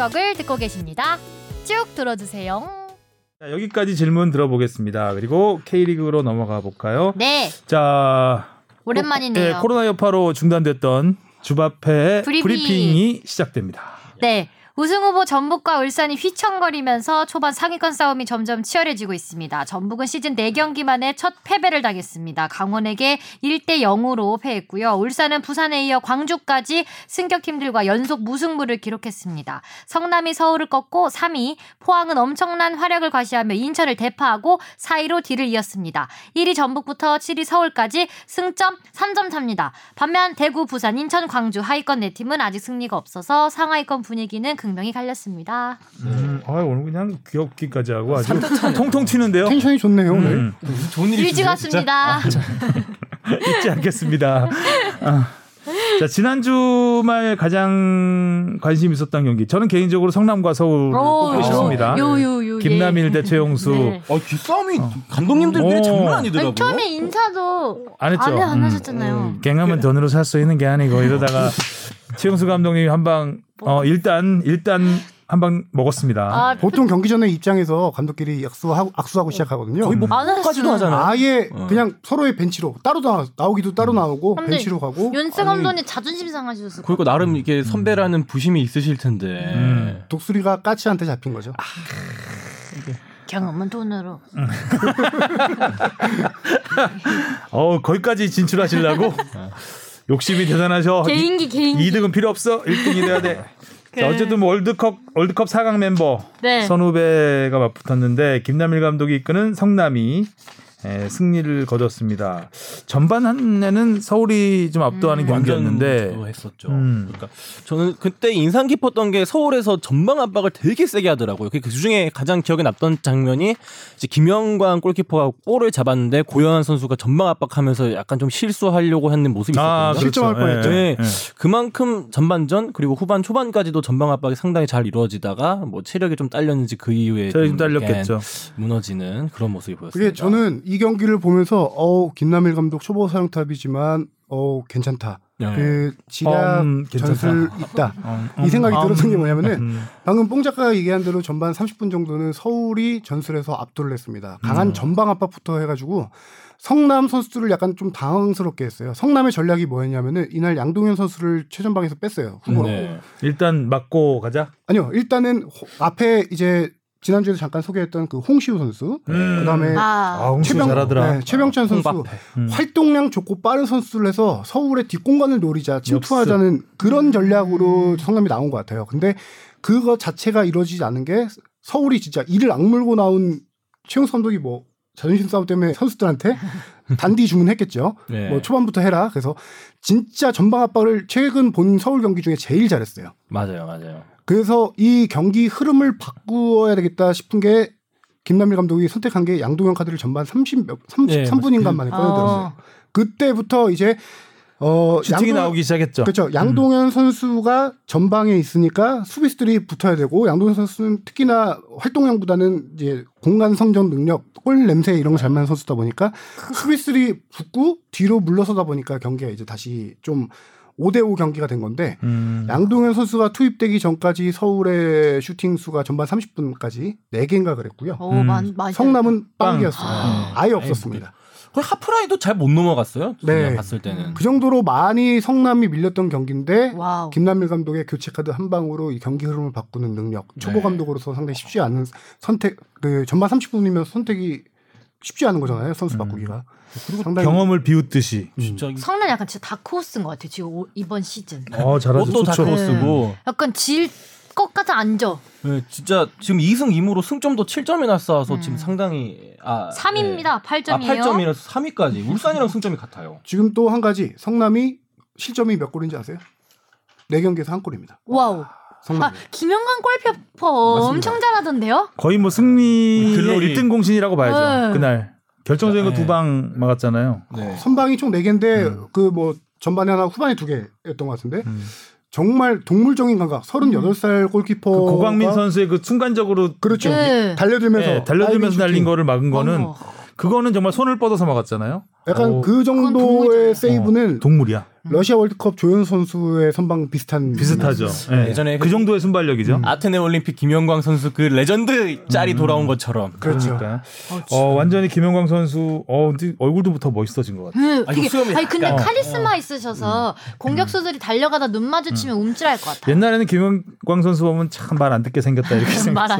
속덕을 듣고 계십니다. 쭉 들어주세요. 자, 여기까지 질문 들어보겠습니다. 그리고 K리그로 넘어가 볼까요? 네, 자, 오랜만이네요. 네, 코로나 여파로 중단됐던 주바페 브리핑. 브리핑이 시작됩니다. 네. 우승 후보 전북과 울산이 휘청거리면서 초반 상위권 싸움이 점점 치열해지고 있습니다. 전북은 시즌 4경기 만에 첫 패배를 당했습니다. 강원에게 1대 0으로 패했고요. 울산은 부산에 이어 광주까지 승격팀들과 연속 무승부를 기록했습니다. 성남이 서울을 꺾고 3위, 포항은 엄청난 활약을 과시하며 인천을 대파하고 4위로 뒤를 이었습니다. 1위 전북부터 7위 서울까지 승점 3점 탑니다. 반면 대구, 부산, 인천, 광주 하위권 4팀은 아직 승리가 없어서 상하위권 분위기는 극명히 갈렸습니다. 음, 아, 오늘 그냥 귀엽기까지 하고 아주 통통 튀는데요. 텐션이 좋네요 오늘. 음, 좋은 일이 일지 같습니다. 잊지 않겠습니다. 아. 자 지난 주 말 가장 관심 있었던 경기 저는 개인적으로 성남과 서울 꼽고 싶습니다. 요요요. 김남일 대 최용수 네. 어, 뒷싸움이 감독님들끼리 오. 장난 아니더라고요. 아니, 처음에 인사도 안 했죠. 안, 음. 하셨잖아요. 갱하면 돈으로 살 수 있는 게 아니고 이러다가 최용수 감독님이 한방 어, 일단 일단 한방 먹었습니다. 아, 보통 경기 전에 입장에서 감독끼리 악수하고 악수하고 시작하거든요. 거의 뭐안 까지도 하셨어요. 하잖아요. 아예 어. 그냥 서로의 벤치로 따로 나, 나오기도 따로 나오고 벤치로 가고 윤승 감독님 자존심 상하셨을 그리고 나름 이게 선배라는 부심이 있으실 텐데. 음. 독수리가 까치한테 잡힌 거죠. 경험은 돈으로. 어 거기까지 진출하시려고 욕심이 대단하셔. 개인기 개인기. 2등은 필요 없어. 1등이 돼야 돼. 자, 어쨌든 뭐 월드컵 월드컵 4강 멤버 네. 선후배가 맞붙었는데 김남일 감독이 이끄는 성남이 에, 승리를 거뒀습니다. 전반 한에는 서울이 좀 압도하는 음. 경기였는데 했었죠. 음. 그러니까 저는 그때 인상 깊었던 게 서울에서 전방 압박을 되게 세게 하더라고요. 그 중에 가장 기억에 남던 장면이 이제 김영광 골키퍼가 볼을 잡았는데 고현환 선수가 전방 압박하면서 약간 좀 실수하려고 하는 모습이 아, 있었거든요. 실점할 그렇죠. 뻔했죠. 네. 예. 그만큼 전반전 그리고 후반 초반까지도 전방 압박이 상당히 잘 이루어지다가 뭐 체력이 좀 딸렸는지 그 이후에 저희 좀좀 딸렸겠죠. 무너지는 그런 모습이 보였습니다. 그게 저는 이 경기를 보면서 어 김남일 감독 초보 사령탑이지만 어 괜찮다. 네. 그 지략 음. 전술 있다. 어, 이 생각이 음, 들었던 게 뭐냐면은 음. 방금 뽕 작가가 얘기한 대로 전반 30분 정도는 서울이 전술에서 압도를 했습니다. 강한 음. 전방 압박부터 해가지고 성남 선수들을 약간 좀 당황스럽게 했어요. 성남의 전략이 뭐였냐면은 이날 양동현 선수를 최전방에서 뺐어요. 후보로. 네. 일단 맞고 가자. 아니요. 일단은 호- 앞에 이제 지난주에도 잠깐 소개했던 그 홍시우 선수, 음. 그다음에 아, 아, 홍수 잘하더라. 네, 최병찬 선수. 음. 활동량 좋고 빠른 선수를 해서 서울의 뒷공간을 노리자 침투하자는 그런 전략으로 성남이 나온 것 같아요. 근데 그거 자체가 이루어지지 않은 게 서울이 진짜 이를 악물고 나온 최용수 감독이 뭐 자존심 싸움 때문에 선수들한테 단디 주문했겠죠. 네. 뭐 초반부터 해라. 그래서 진짜 전방 압박을 최근 본 서울 경기 중에 제일 잘했어요. 맞아요, 맞아요. 그래서 이 경기 흐름을 바꾸어야 되겠다 싶은 게 김남일 감독이 선택한 게 양동현 카드를 전반 30, 몇- 33분인가 만에 꺼내들었어요. 어. 그때부터 이제 어 슈팅이 양동- 나오기 시작했죠. 그렇죠. 양동현 선수가 전방에 있으니까 수비수들이 붙어야 되고 양동현 선수는 특히나 활동량보다는 이제 공간 성장 능력, 골 냄새 이런 거 잘 맞는 선수다 보니까 수비수들이 붙고 뒤로 물러서다 보니까 경기가 이제 다시 좀 5대5 경기가 된 건데 음. 양동현 선수가 투입되기 전까지 서울의 슈팅 수가 전반 30분까지 4개인가 그랬고요. 오, 음. 많, 많이 성남은 빵. 빵이었어요. 아. 아예 없었습니다. 거의 하프라인도 잘 못 넘어갔어요. 네. 봤을 때는. 그 정도로 많이 성남이 밀렸던 경기인데 와우. 김남일 감독의 교체 카드 한 방으로 이 경기 흐름을 바꾸는 능력, 초보 네. 감독으로서 상당히 쉽지 않은 선택. 그 전반 30분이면 선택이 쉽지 않은 거잖아요. 선수 바꾸기가. 그리고 상당히 경험을 비웃듯이. 진짜 성남 약간 진짜 다크호스인 것 같아 지금 오- 이번 시즌. 어 잘하죠. 옷도 좋죠. 다크호스고 약간 질 것 같아 앉아. 네, 진짜 지금 2승 2무로 승점도 7점이나 쌓아서 음. 지금 상당히 아 3입니다. 네. 아 8점이에요. 8점이라서 3위까지 울산이랑 승점이 같아요. 지금 또 한 가지 성남이 실점이 몇 골인지 아세요? 네 경기에서 한 골입니다. 와우. 성남. 아, 김영광 골키퍼 맞습니다. 엄청 잘하던데요? 거의 뭐 승리의 글로리. 1등 공신이라고 봐야죠. 네. 그날 결정적인 거 네. 두방 막았잖아요. 네. 선방이 총 4개인데 음. 그뭐 전반에 하나 후반에 2개였던 것 같은데 음. 정말 동물적인 감각. 38살 골키퍼 그 고광민 선수의 그 순간적으로 그렇죠. 네. 달려들면서 예, 달려들면서 날린 슈팅. 거를 막은 거는 어머. 그거는 정말 손을 뻗어서 막았잖아요. 약간 어, 그. 정도의 세이브는 동물이야. 러시아 월드컵 조현 선수의 선방 비슷한 비슷하죠. 예. 예전에 그 정도의 순발력이죠. 아테네 올림픽 김영광 선수 그 레전드 짤이 돌아온 것처럼. 그렇죠. 그러니까. 어, 완전히 김영광 선수 어 근데 얼굴도 더 멋있어진 것 같아. 네, 아, 되게, 아니 근데 약간- 카리스마 있으셔서 공격수들이 달려가다 눈 마주치면 움찔할 것 같아요. 옛날에는 김영광 선수 보면 참 말 안 듣게 생겼다 이렇게 생겼다.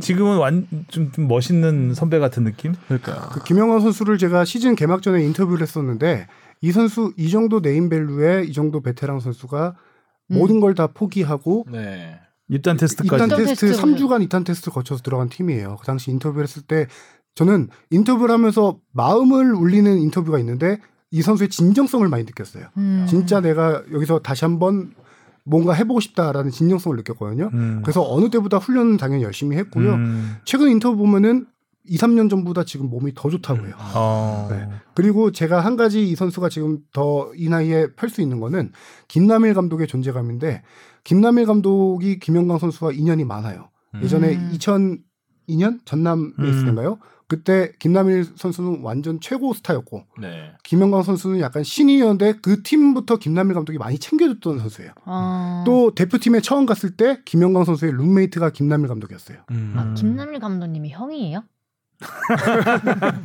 지금은 완좀 좀 멋있는 선배 같은 느낌? 그러니까 그 김영광 선수를 제가 시즌 개막 전에 인터뷰를 했었는데 이 선수 이 정도 네임밸류에 이 정도 베테랑 선수가 음. 모든 걸 다 포기하고 네. 입단 테스트까지. 입단 테스트 테스트를. 3주간 입단 테스트 거쳐서 들어간 팀이에요. 그 당시 인터뷰를 했을 때 저는 인터뷰를 하면서 마음을 울리는 인터뷰가 있는데 이 선수의 진정성을 많이 느꼈어요. 음. 진짜 내가 여기서 다시 한번 뭔가 해보고 싶다라는 진정성을 느꼈거든요. 음. 그래서 어느 때보다 훈련은 당연히 열심히 했고요. 음. 최근 인터뷰 보면은 2, 3년 전보다 지금 몸이 더 좋다고 해요. 어. 네. 그리고 제가 한 가지 이 선수가 지금 더 이 나이에 펼 수 있는 거는 김남일 감독의 존재감인데 김남일 감독이 김영광 선수와 인연이 많아요. 예전에 음. 2002년 전남 레이스 음. 그때 김남일 선수는 완전 최고 스타였고 네. 김영광 선수는 약간 신인이었는데 그 팀부터 김남일 감독이 많이 챙겨줬던 선수예요. 어. 또 대표팀에 처음 갔을 때 김영광 선수의 룸메이트가 김남일 감독이었어요. 음. 아, 김남일 감독님이 형이에요?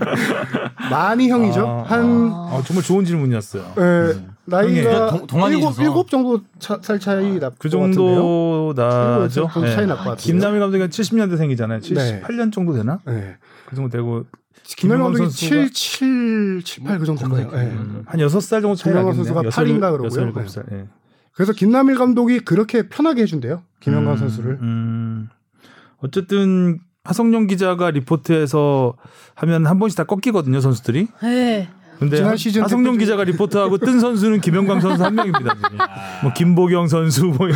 많이 형이죠. 아, 한 아. 어, 정말 좋은 질문이었어요. 에, 음. 나이가 동- 동안이셔서. 일곱, 일곱 정도 차, 살 차이 날그것 같은데요. 정도 나죠. 정도 차이 날 것 같아요. 김남일 감독이 70년대생이잖아요. 네. 78년 정도 되나? 네. 그 정도 되고 김영광 김영광 감독이 선수가- 7, 7, 7, 8 그 정도 돼요. 네. 음, 한 6살 정도 차이 김영광 나겠네요. 선수가 여섯, 팔인가 여섯, 그러고요. 일곱 살. 예. 그래서 김남일 감독이 그렇게 편하게 해준대요. 김영광 음, 선수를. 음. 어쨌든 하성룡 기자가 리포트에서 하면 한 번씩 다 꺾이거든요 선수들이. 네. 근데 지난 하- 시즌 하성룡 기자가 리포트하고 뜬 선수는 김영광 선수 한 명입니다. 지금. 뭐 김보경 선수, 뭐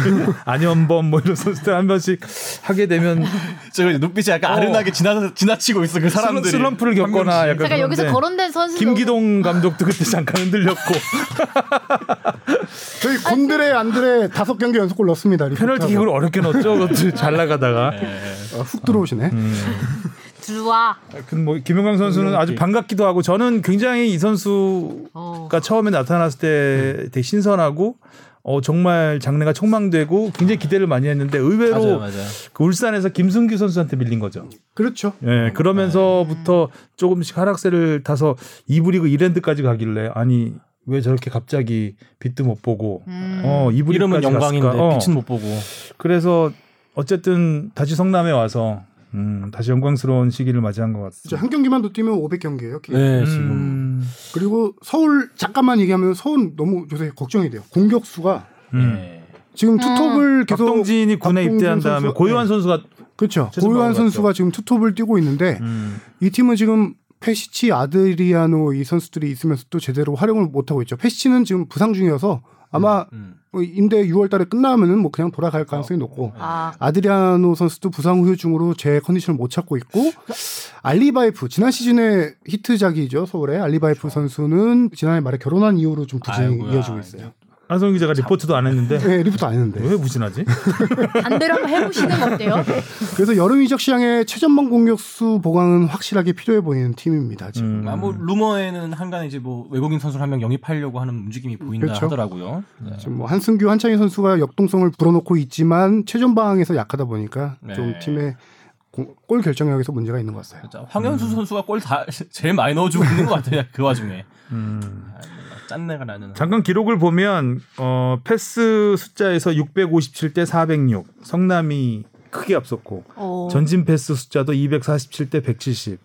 안현범 뭐 이런 선수들 한 번씩 하게 되면 저 눈빛이 약간 어. 아른하게 지나 지나치고 있어 그 사람들이. 슬럼프를 겪거나 한 명씩. 약간 제가 여기서 거론된 선수 김기동 감독도 그때 잠깐 흔들렸고 저희 곤드레 안드레 다섯 경기 연속골 넣습니다. 페널티 킥을 어렵게 넣었죠. 그것도 잘 나가다가. 어, 훅 들어오시네. 음. 들어와. 그뭐 김영광 선수는 아주 반갑기도 하고 저는 굉장히 이 선수가 어. 처음에 나타났을 때 되게 신선하고 어 정말 장래가 촉망되고 굉장히 기대를 많이 했는데 의외로 맞아요, 맞아요. 그 울산에서 김승규 선수한테 밀린 거죠. 그렇죠. 예, 그러면서부터 조금씩 하락세를 타서 이부 리그 이랜드까지 가길래 아니 왜 저렇게 갑자기 빛도 못 보고 음. 어 이름은 영광인데 갔을까? 어, 빛은 못 보고. 그래서 어쨌든 다시 성남에 와서 음, 다시 영광스러운 시기를 맞이한 것 같습니다. 한 경기만 더 뛰면 500경기예요. 네, 지금. 음, 그리고 서울 잠깐만 얘기하면 서울 너무 요새 걱정이 돼요. 공격수가 음. 네. 지금 투톱을 계속 박동진이 군에 입대한 다음에 선수, 고요한 네. 선수가 그렇죠. 고요한. 선수가 지금 투톱을 뛰고 있는데 음, 이 팀은 지금 페시치, 아드리아노 이 선수들이 있으면서 또 제대로 활용을 못 하고 있죠. 페시치는 지금 부상 중이어서 아마 음. 어, 임대 6월달에 끝나면은 뭐 그냥 돌아갈 가능성이 높고 아, 아드리아노 선수도 부상 후유증으로 제 컨디션을 못 찾고 있고 알리바예프 지난 시즌에 히트작이죠 서울에 알리바예프 선수는 지난해 말에 결혼한 이후로 좀 부진이 아이고야, 이어지고 있어요. 한성 기자가 리포트도 안 했는데 네, 리포트 안 했는데. 왜 부진하지? 반대로 한번 해보시는 거 어때요? 그래서 여름 이적 시장에 최전방 공격수 보강은 확실하게 필요해 보이는 팀입니다. 지금. 음. 아, 뭐 루머에는 한간 이제 뭐 외국인 선수를 한 명 영입하려고 하는 움직임이 보인다 그렇죠. 하더라고요. 네. 지금 뭐 한승규, 한창희 선수가 역동성을 불어넣고 있지만 최전방에서 약하다 보니까 좀 네. 팀의 고- 골 결정력에서 문제가 있는 것 같아요. 진짜 황현수 선수가 골 다 제일 많이 넣어주고 있는 것 같아요. 그 와중에 음. 짠내가 나는. 잠깐 기록을 보면 어, 패스 숫자에서 657대 406 성남이 크게 앞섰고 어. 전진 패스 숫자도 247대 170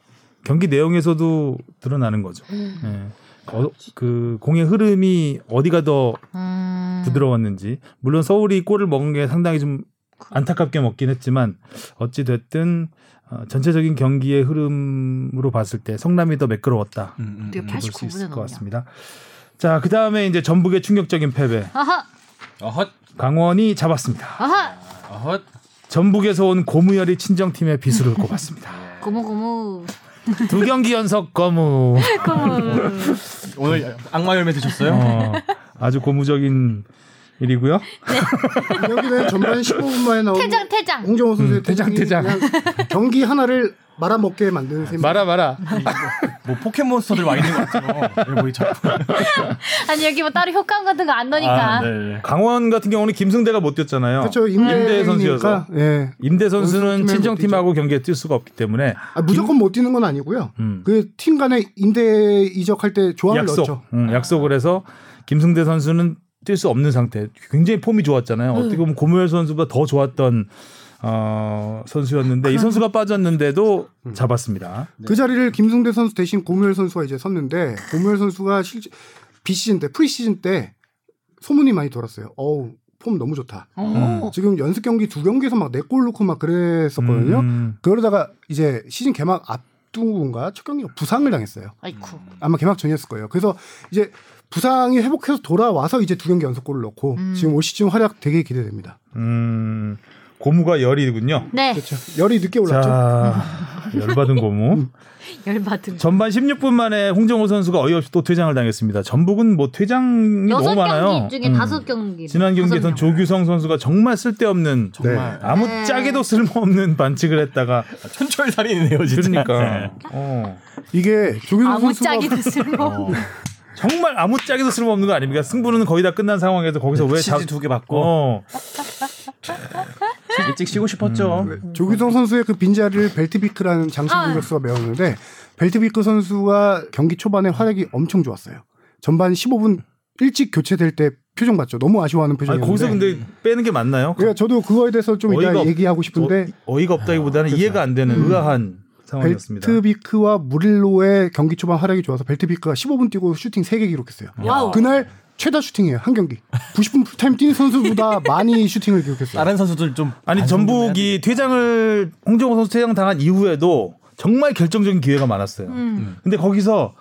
경기 내용에서도 드러나는 거죠. 예. 어, 그 공의 흐름이 어디가 더 음. 부드러웠는지 물론 서울이 골을 먹은 게 상당히 좀 안타깝게 먹긴 했지만 어찌 됐든 어, 전체적인 경기의 흐름으로 봤을 때 성남이 더 매끄러웠다. 음, 음, 음. 볼수89 있을 것 같습니다. 자, 그 다음에 이제 전북의 충격적인 패배. 아하, 어헛, 강원이 잡았습니다. 아하, 어헛. 전북에서 온 고무열이 친정팀의 비수를 꼽았습니다. 고무 고무, 두 경기 연속 고무. 고무. 오늘 악마 열매 드셨어요? 어, 아주 고무적인 일이고요. 여기는 전반 15분 만에 나온 태장 태장. 홍정호 선수의 음, 태장. 그냥 경기 하나를 말아먹게 만드는 셈입니다. 말아 말아. 뭐 포켓몬스터들 와 있는 것 같아요. 여기 뭐 자꾸. 아니 여기 뭐 따로 효과음 같은 거 안 넣으니까. 아, 네. 강원 같은 경우는 김승대가 못 뛰었잖아요. 그렇죠. 임대 선수여서. 임대니까 예. 임대 선수는 친정팀하고 경기에 뛸 수가 없기 때문에 아, 무조건 못 뛰는 건 아니고요. 음. 그팀 간에 임대 이적할 때 조항을 약속, 넣었죠. 음, 약속을 해서 김승대 선수는 뛸 수 없는 상태. 굉장히 폼이 좋았잖아요. 어떻게 보면 고무열 선수보다 더 좋았던 어, 선수였는데 이 선수가 빠졌는데도 잡았습니다. 그 자리를 김승대 선수 대신 고무열 선수가 이제 섰는데 고무열 선수가 실제 비시즌 때 프리시즌 때 소문이 많이 돌았어요. 어우 폼 너무 좋다. 오. 지금 연습 경기 두 경기에서 막 네 골 넣고 막 그랬었거든요. 음, 그러다가 이제 시즌 개막 앞두고인가 첫 경기가 부상을 당했어요. 아이쿠. 아마 개막 전이었을 거예요. 그래서 이제 부상이 회복해서 돌아와서 이제 두 경기 연속 골을 넣고 음. 지금 올 시즌 활약 되게 기대됩니다. 음, 고무가 열이군요. 네. 그렇죠. 열이 늦게 올랐죠. 자, 열받은 고무. 열받은. 전반 16분 만에 홍정호 선수가 어이없이 또 퇴장을 당했습니다. 전북은 뭐 퇴장이 너무 많아요. 경기 중에 음. 다섯 경기. 지난 경기에선 조규성 선수가 정말 쓸데없는 정말 아무 네. 짝에도 쓸모없는 반칙을 했다가 천철살인이네요, 진짜. 그러니까 네. 어, 이게 조규성 아무 선수가 짝이 됐을모. 어. 정말 아무 짝에도 쓸모없는 거 아닙니까? 승부는 거의 다 끝난 상황에서 거기서 왜 치즈 두개 받고 어, 일찍 쉬고 싶었죠. 조규성 선수의 그 빈자리를 벨트비크라는 장신 아. 공격수가 메웠는데 벨트비크 선수가 경기 초반에 활약이 엄청 좋았어요. 전반 15분 일찍 교체될 때 표정 봤죠. 너무 아쉬워하는 표정이었는데. 거기서 근데 빼는 게 맞나요? 그러니까 저도 그거에 대해서 좀 이따 어이가 없- 얘기하고 싶은데 어이가 없다기보다는 이해가 안 되는 의아한 상황이었습니다. 벨트비크와 무릴로의 경기 초반 활약이 좋아서 벨트비크가 15분 뛰고 슈팅 3개 기록했어요. 와우. 그날 최다 슈팅이에요. 한 경기. 90분 풀타임 뛴 선수보다 많이 슈팅을 기록했어요. 다른 선수들 좀 아니 전북이 퇴장을 홍정호 선수 퇴장 당한 이후에도 정말 결정적인 기회가 많았어요. 음. 근데 거기서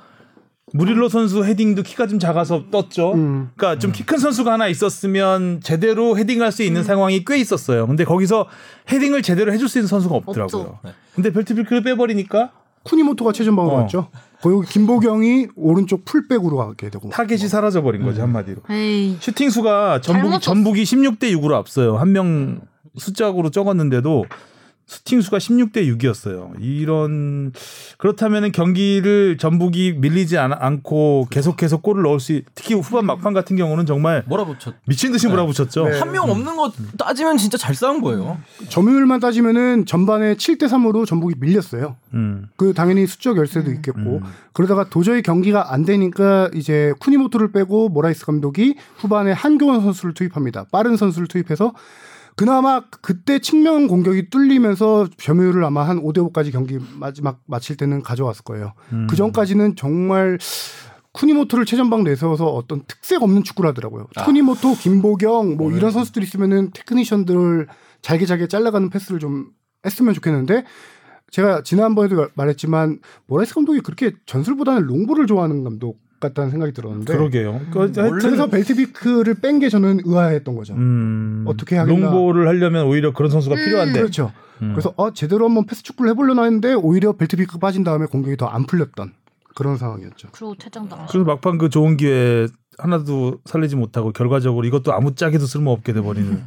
무릴로 선수 헤딩도 키가 좀 작아서 떴죠. 음. 그러니까 좀 키 큰 선수가 하나 있었으면 제대로 헤딩할 수 있는 상황이 꽤 있었어요. 근데 거기서 헤딩을 제대로 해줄 수 있는 선수가 없더라고요. 네. 근데 벨트비크를 빼버리니까 쿠니모토가 최전방으로 어. 갔죠. 거기 김보경이 오른쪽 풀백으로 가게 되고. 타겟이 사라져 버린 거죠 한마디로. 에이. 슈팅 수가 쳤어. 전북이 16대 6으로 앞서요. 한 명 숫자로 적었는데도 슈팅 수가 16대 6이었어요. 이런 그렇다면은 경기를 전북이 밀리지 않, 않고 계속해서 골을 넣을 수 있, 특히 후반 막판 같은 경우는 정말 몰아붙였. 미친 듯이 몰아붙였죠. 네. 한명 없는 거 따지면 진짜 잘 싸운 거예요. 점유율만 따지면은 전반에 7대 3으로 전북이 밀렸어요. 음. 그 당연히 수적 열세도 있겠고 그러다가 도저히 경기가 안 되니까 이제 쿠니모토를 빼고 모라이스 감독이 후반에 한교원 선수를 투입합니다. 빠른 선수를 투입해서 그나마 그때 측면 공격이 뚫리면서 점유율을 아마 한 5대 5까지 경기 마지막 마칠 때는 가져왔을 거예요. 음. 그 전까지는 정말 쿠니모토를 최전방 내세워서 어떤 특색 없는 축구를 하더라고요. 쿠니모토, 김보경 뭐 이런 선수들 있으면은 테크니션들 잘게 잘게 잘라가는 패스를 좀 했으면 좋겠는데 제가 지난번에도 말- 말했지만 모라이스 감독이 그렇게 전술보다는 롱볼을 좋아하는 감독 같다는 생각이 들었는데 그러게요. 그 하여튼 그래서 벨트비크를 뺀 게 저는 의아했던 거죠. 음, 어떻게 하겠나. 롱볼을 하려면 오히려 그런 선수가 음. 필요한데. 그렇죠. 음. 그래서 어 제대로 한번 패스 축구를 해보려나 했는데 오히려 벨트비크 빠진 다음에 공격이 더 안 풀렸던 그런 상황이었죠. 그리고 퇴장당하셨 그래서 막판 그 좋은 기회 하나도 살리지 못하고 결과적으로 이것도 아무 짝에도 쓸모없게 돼버리는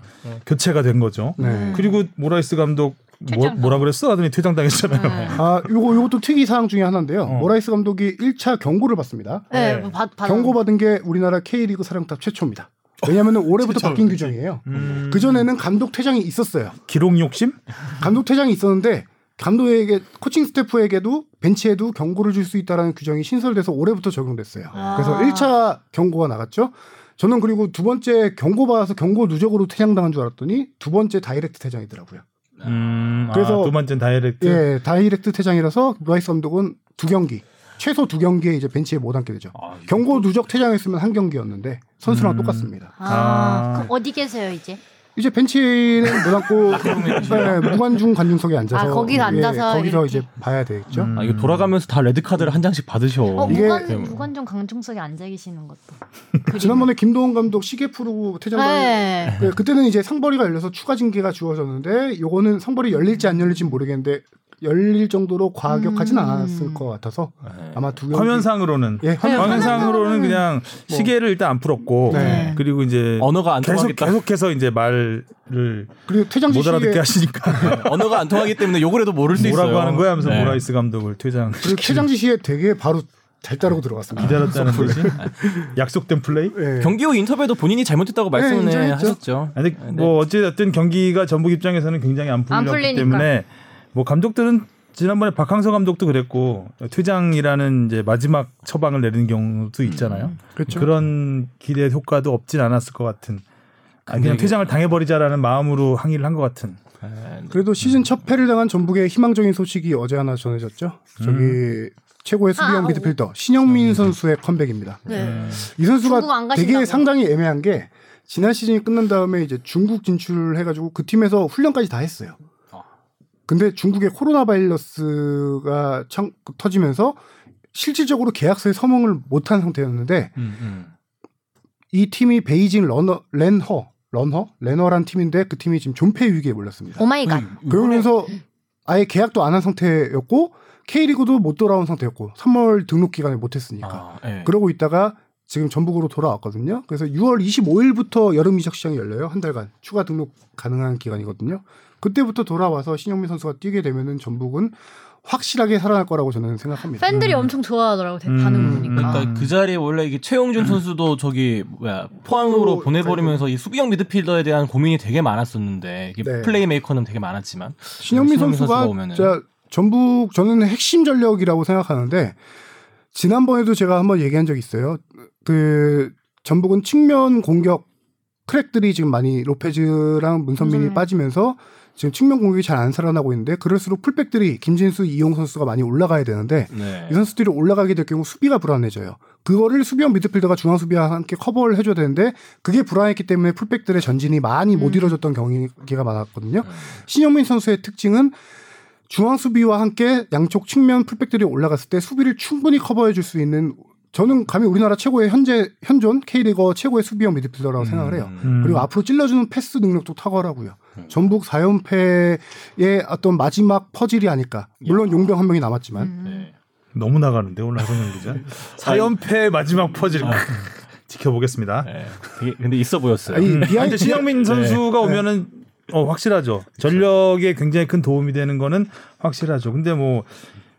교체가 된 거죠. 네. 그리고 모라이스 감독 뭐, 뭐라 그랬어? 하더니 퇴장당했잖아요. 아 요거 요것도 특이 사항 중에 하나인데요. 어. 모라이스 감독이 1차 경고를 받습니다. 네, 네. 뭐 받, 받, 경고 받은 게 우리나라 K리그 사령탑 최초입니다. 왜냐하면 올해부터 바뀐 규정이에요. 음, 그 전에는 감독 퇴장이 있었어요. 기록 욕심? 감독 퇴장이 있었는데 감독에게 코칭 스태프에게도 벤치에도 경고를 줄 수 있다라는 규정이 신설돼서 올해부터 적용됐어요. 아. 그래서 1차 경고가 나갔죠. 저는 그리고 두 번째 경고 받아서 경고 누적으로 퇴장당한 줄 알았더니 두 번째 direct 퇴장이더라고요. 음, 그래서- 아, 두 번째는 direct. 예, direct 퇴장이라서 라이스 감독은 두 경기 최소 두 경기에 이제 벤치에 못 앉게 되죠. 아, 경고 누적 퇴장했으면 한 경기였는데 선수랑 음. 똑같습니다. 아, 아. 그럼 어디 계세요 이제? 이제 벤치는 못 앉고 네, 무관중 관중석에 앉아서 아, 거기서 앉아서 거기서 이렇게. 이제 봐야 되겠죠. 음. 아, 이거 돌아가면서 다 레드 카드를 한 장씩 받으셔. 어, 이게- 무관 무관중 강중석에 앉아 계시는 것도. 그림. 지난번에 김동원 감독 시계 프로 퇴장당 네. 네, 그때는 이제 상벌이가 열려서 추가 징계가 주어졌는데 요거는 상벌이 열릴지 안 열릴지 모르겠는데 열릴 정도로 과격하진 음. 않았을 것 같아서 네. 아마 두 경기 화면상으로는 예, 화면- 화면 상으로는 그냥 시계를 일단 안 풀었고 네. 그리고 이제 언어가 안 계속 통하겠다. 계속해서 이제 말을 그리고 퇴장 못 알아듣게 지시에 하시니까 언어가 안 통하기 때문에 욕을 해도 모를 수 있어요. 뭐라고 하는 거야 하면서 네. 모라이스 감독을 퇴장 그리고 퇴장 지시에 되게 바로 잘 따르고 들어갔습니다. 기다렸다는 거지 약속된 플레이 예. 경기 후 인터뷰에도 본인이 잘못했다고 말씀을 인정했죠. 하셨죠. 아니 뭐 어찌됐든 경기가 전북 입장에서는 굉장히 안 풀렸기 풀리니까. 때문에 뭐 감독들은 지난번에 박항서 감독도 그랬고 퇴장이라는 이제 마지막 처방을 내리는 경우도 있잖아요. 그렇죠. 그런 기대 효과도 없진 않았을 것 같은. 아, 그냥 퇴장을 당해버리자라는 마음으로 항의를 한 것 같은. 네. 그래도 시즌 첫 패를 당한 전북의 희망적인 소식이 어제 하나 전해졌죠. 저기 최고의 수비형 아, 미드필더 신영민 선수의 컴백입니다. 네. 이 선수가 되게. 상당히 애매한 게 지난 시즌이 끝난 다음에 이제 중국 진출해가지고 그 팀에서 훈련까지 다 했어요. 근데 중국의 코로나 바이러스가 청- 터지면서 실질적으로 계약서에 서명을 못한 상태였는데 음, 음. 이 팀이 베이징 러너 렌허 런허 레너란 팀인데 그 팀이 지금 존폐 위기에 몰렸습니다. Oh my god. 그러면서 아예 계약도 안 한 상태였고 K리그도 못 돌아온 상태였고 3월 등록 기간에 못 했으니까 아, 네. 그러고 있다가 지금 전북으로 돌아왔거든요. 그래서 6월 25일부터 여름 이적 시장이 열려요. 한 달간 추가 등록 가능한 기간이거든요. 그때부터 돌아와서 신형민 선수가 뛰게 되면은 전북은 확실하게 살아날 거라고 저는 생각합니다. 팬들이 엄청 좋아하더라고 대- 음, 반응 보니까. 그러니까 그 자리에 원래 이게 최영준 선수도 저기 뭐야 포항으로 어, 보내버리면서 이 수비형 미드필더에 대한 고민이 되게 많았었는데 이게 네. 플레이메이커는 되게 많았지만 신형민 신형민 선수가 선수가. 자, 전북 저는 핵심 전력이라고 생각하는데 지난번에도 제가 한번 얘기한 적이 있어요. 그 전북은 측면 공격 crack들이 지금 많이 로페즈랑 문선민이 문선민. 빠지면서 지금 측면 공격이 잘 안 살아나고 있는데 그럴수록 풀백들이 김진수, 이용 선수가 많이 올라가야 되는데 네. 이 선수들이 올라가게 될 경우 수비가 불안해져요. 그거를 수비형 미드필더가 중앙 수비와 함께 커버를 해줘야 되는데 그게 불안했기 때문에 풀백들의 전진이 많이 못 음. 이루어졌던 경기가 많았거든요. 신형민 선수의 특징은 중앙 수비와 함께 양쪽 측면 풀백들이 올라갔을 때 수비를 충분히 커버해 줄 수 있는 저는 감히 우리나라 최고의 현재 현존 K리거 최고의 수비형 미드필더라고 생각을 해요. 음. 그리고 앞으로 찔러주는 패스 능력도 탁월하고요. 전북 4연패의 어떤 마지막 퍼즐이 아닐까. 물론 용병 한 명이 남았지만 음. 네. 너무 나가는데 오늘 하성룡 기자. 4연패 마지막 퍼즐 지켜보겠습니다. 네. 되게 근데 있어 보였어요. 아니, 음, behin- 근데 신형민 선수가 오면은 어 확실하죠. 전력에 굉장히 큰 도움이 되는 거는 확실하죠. 근데 뭐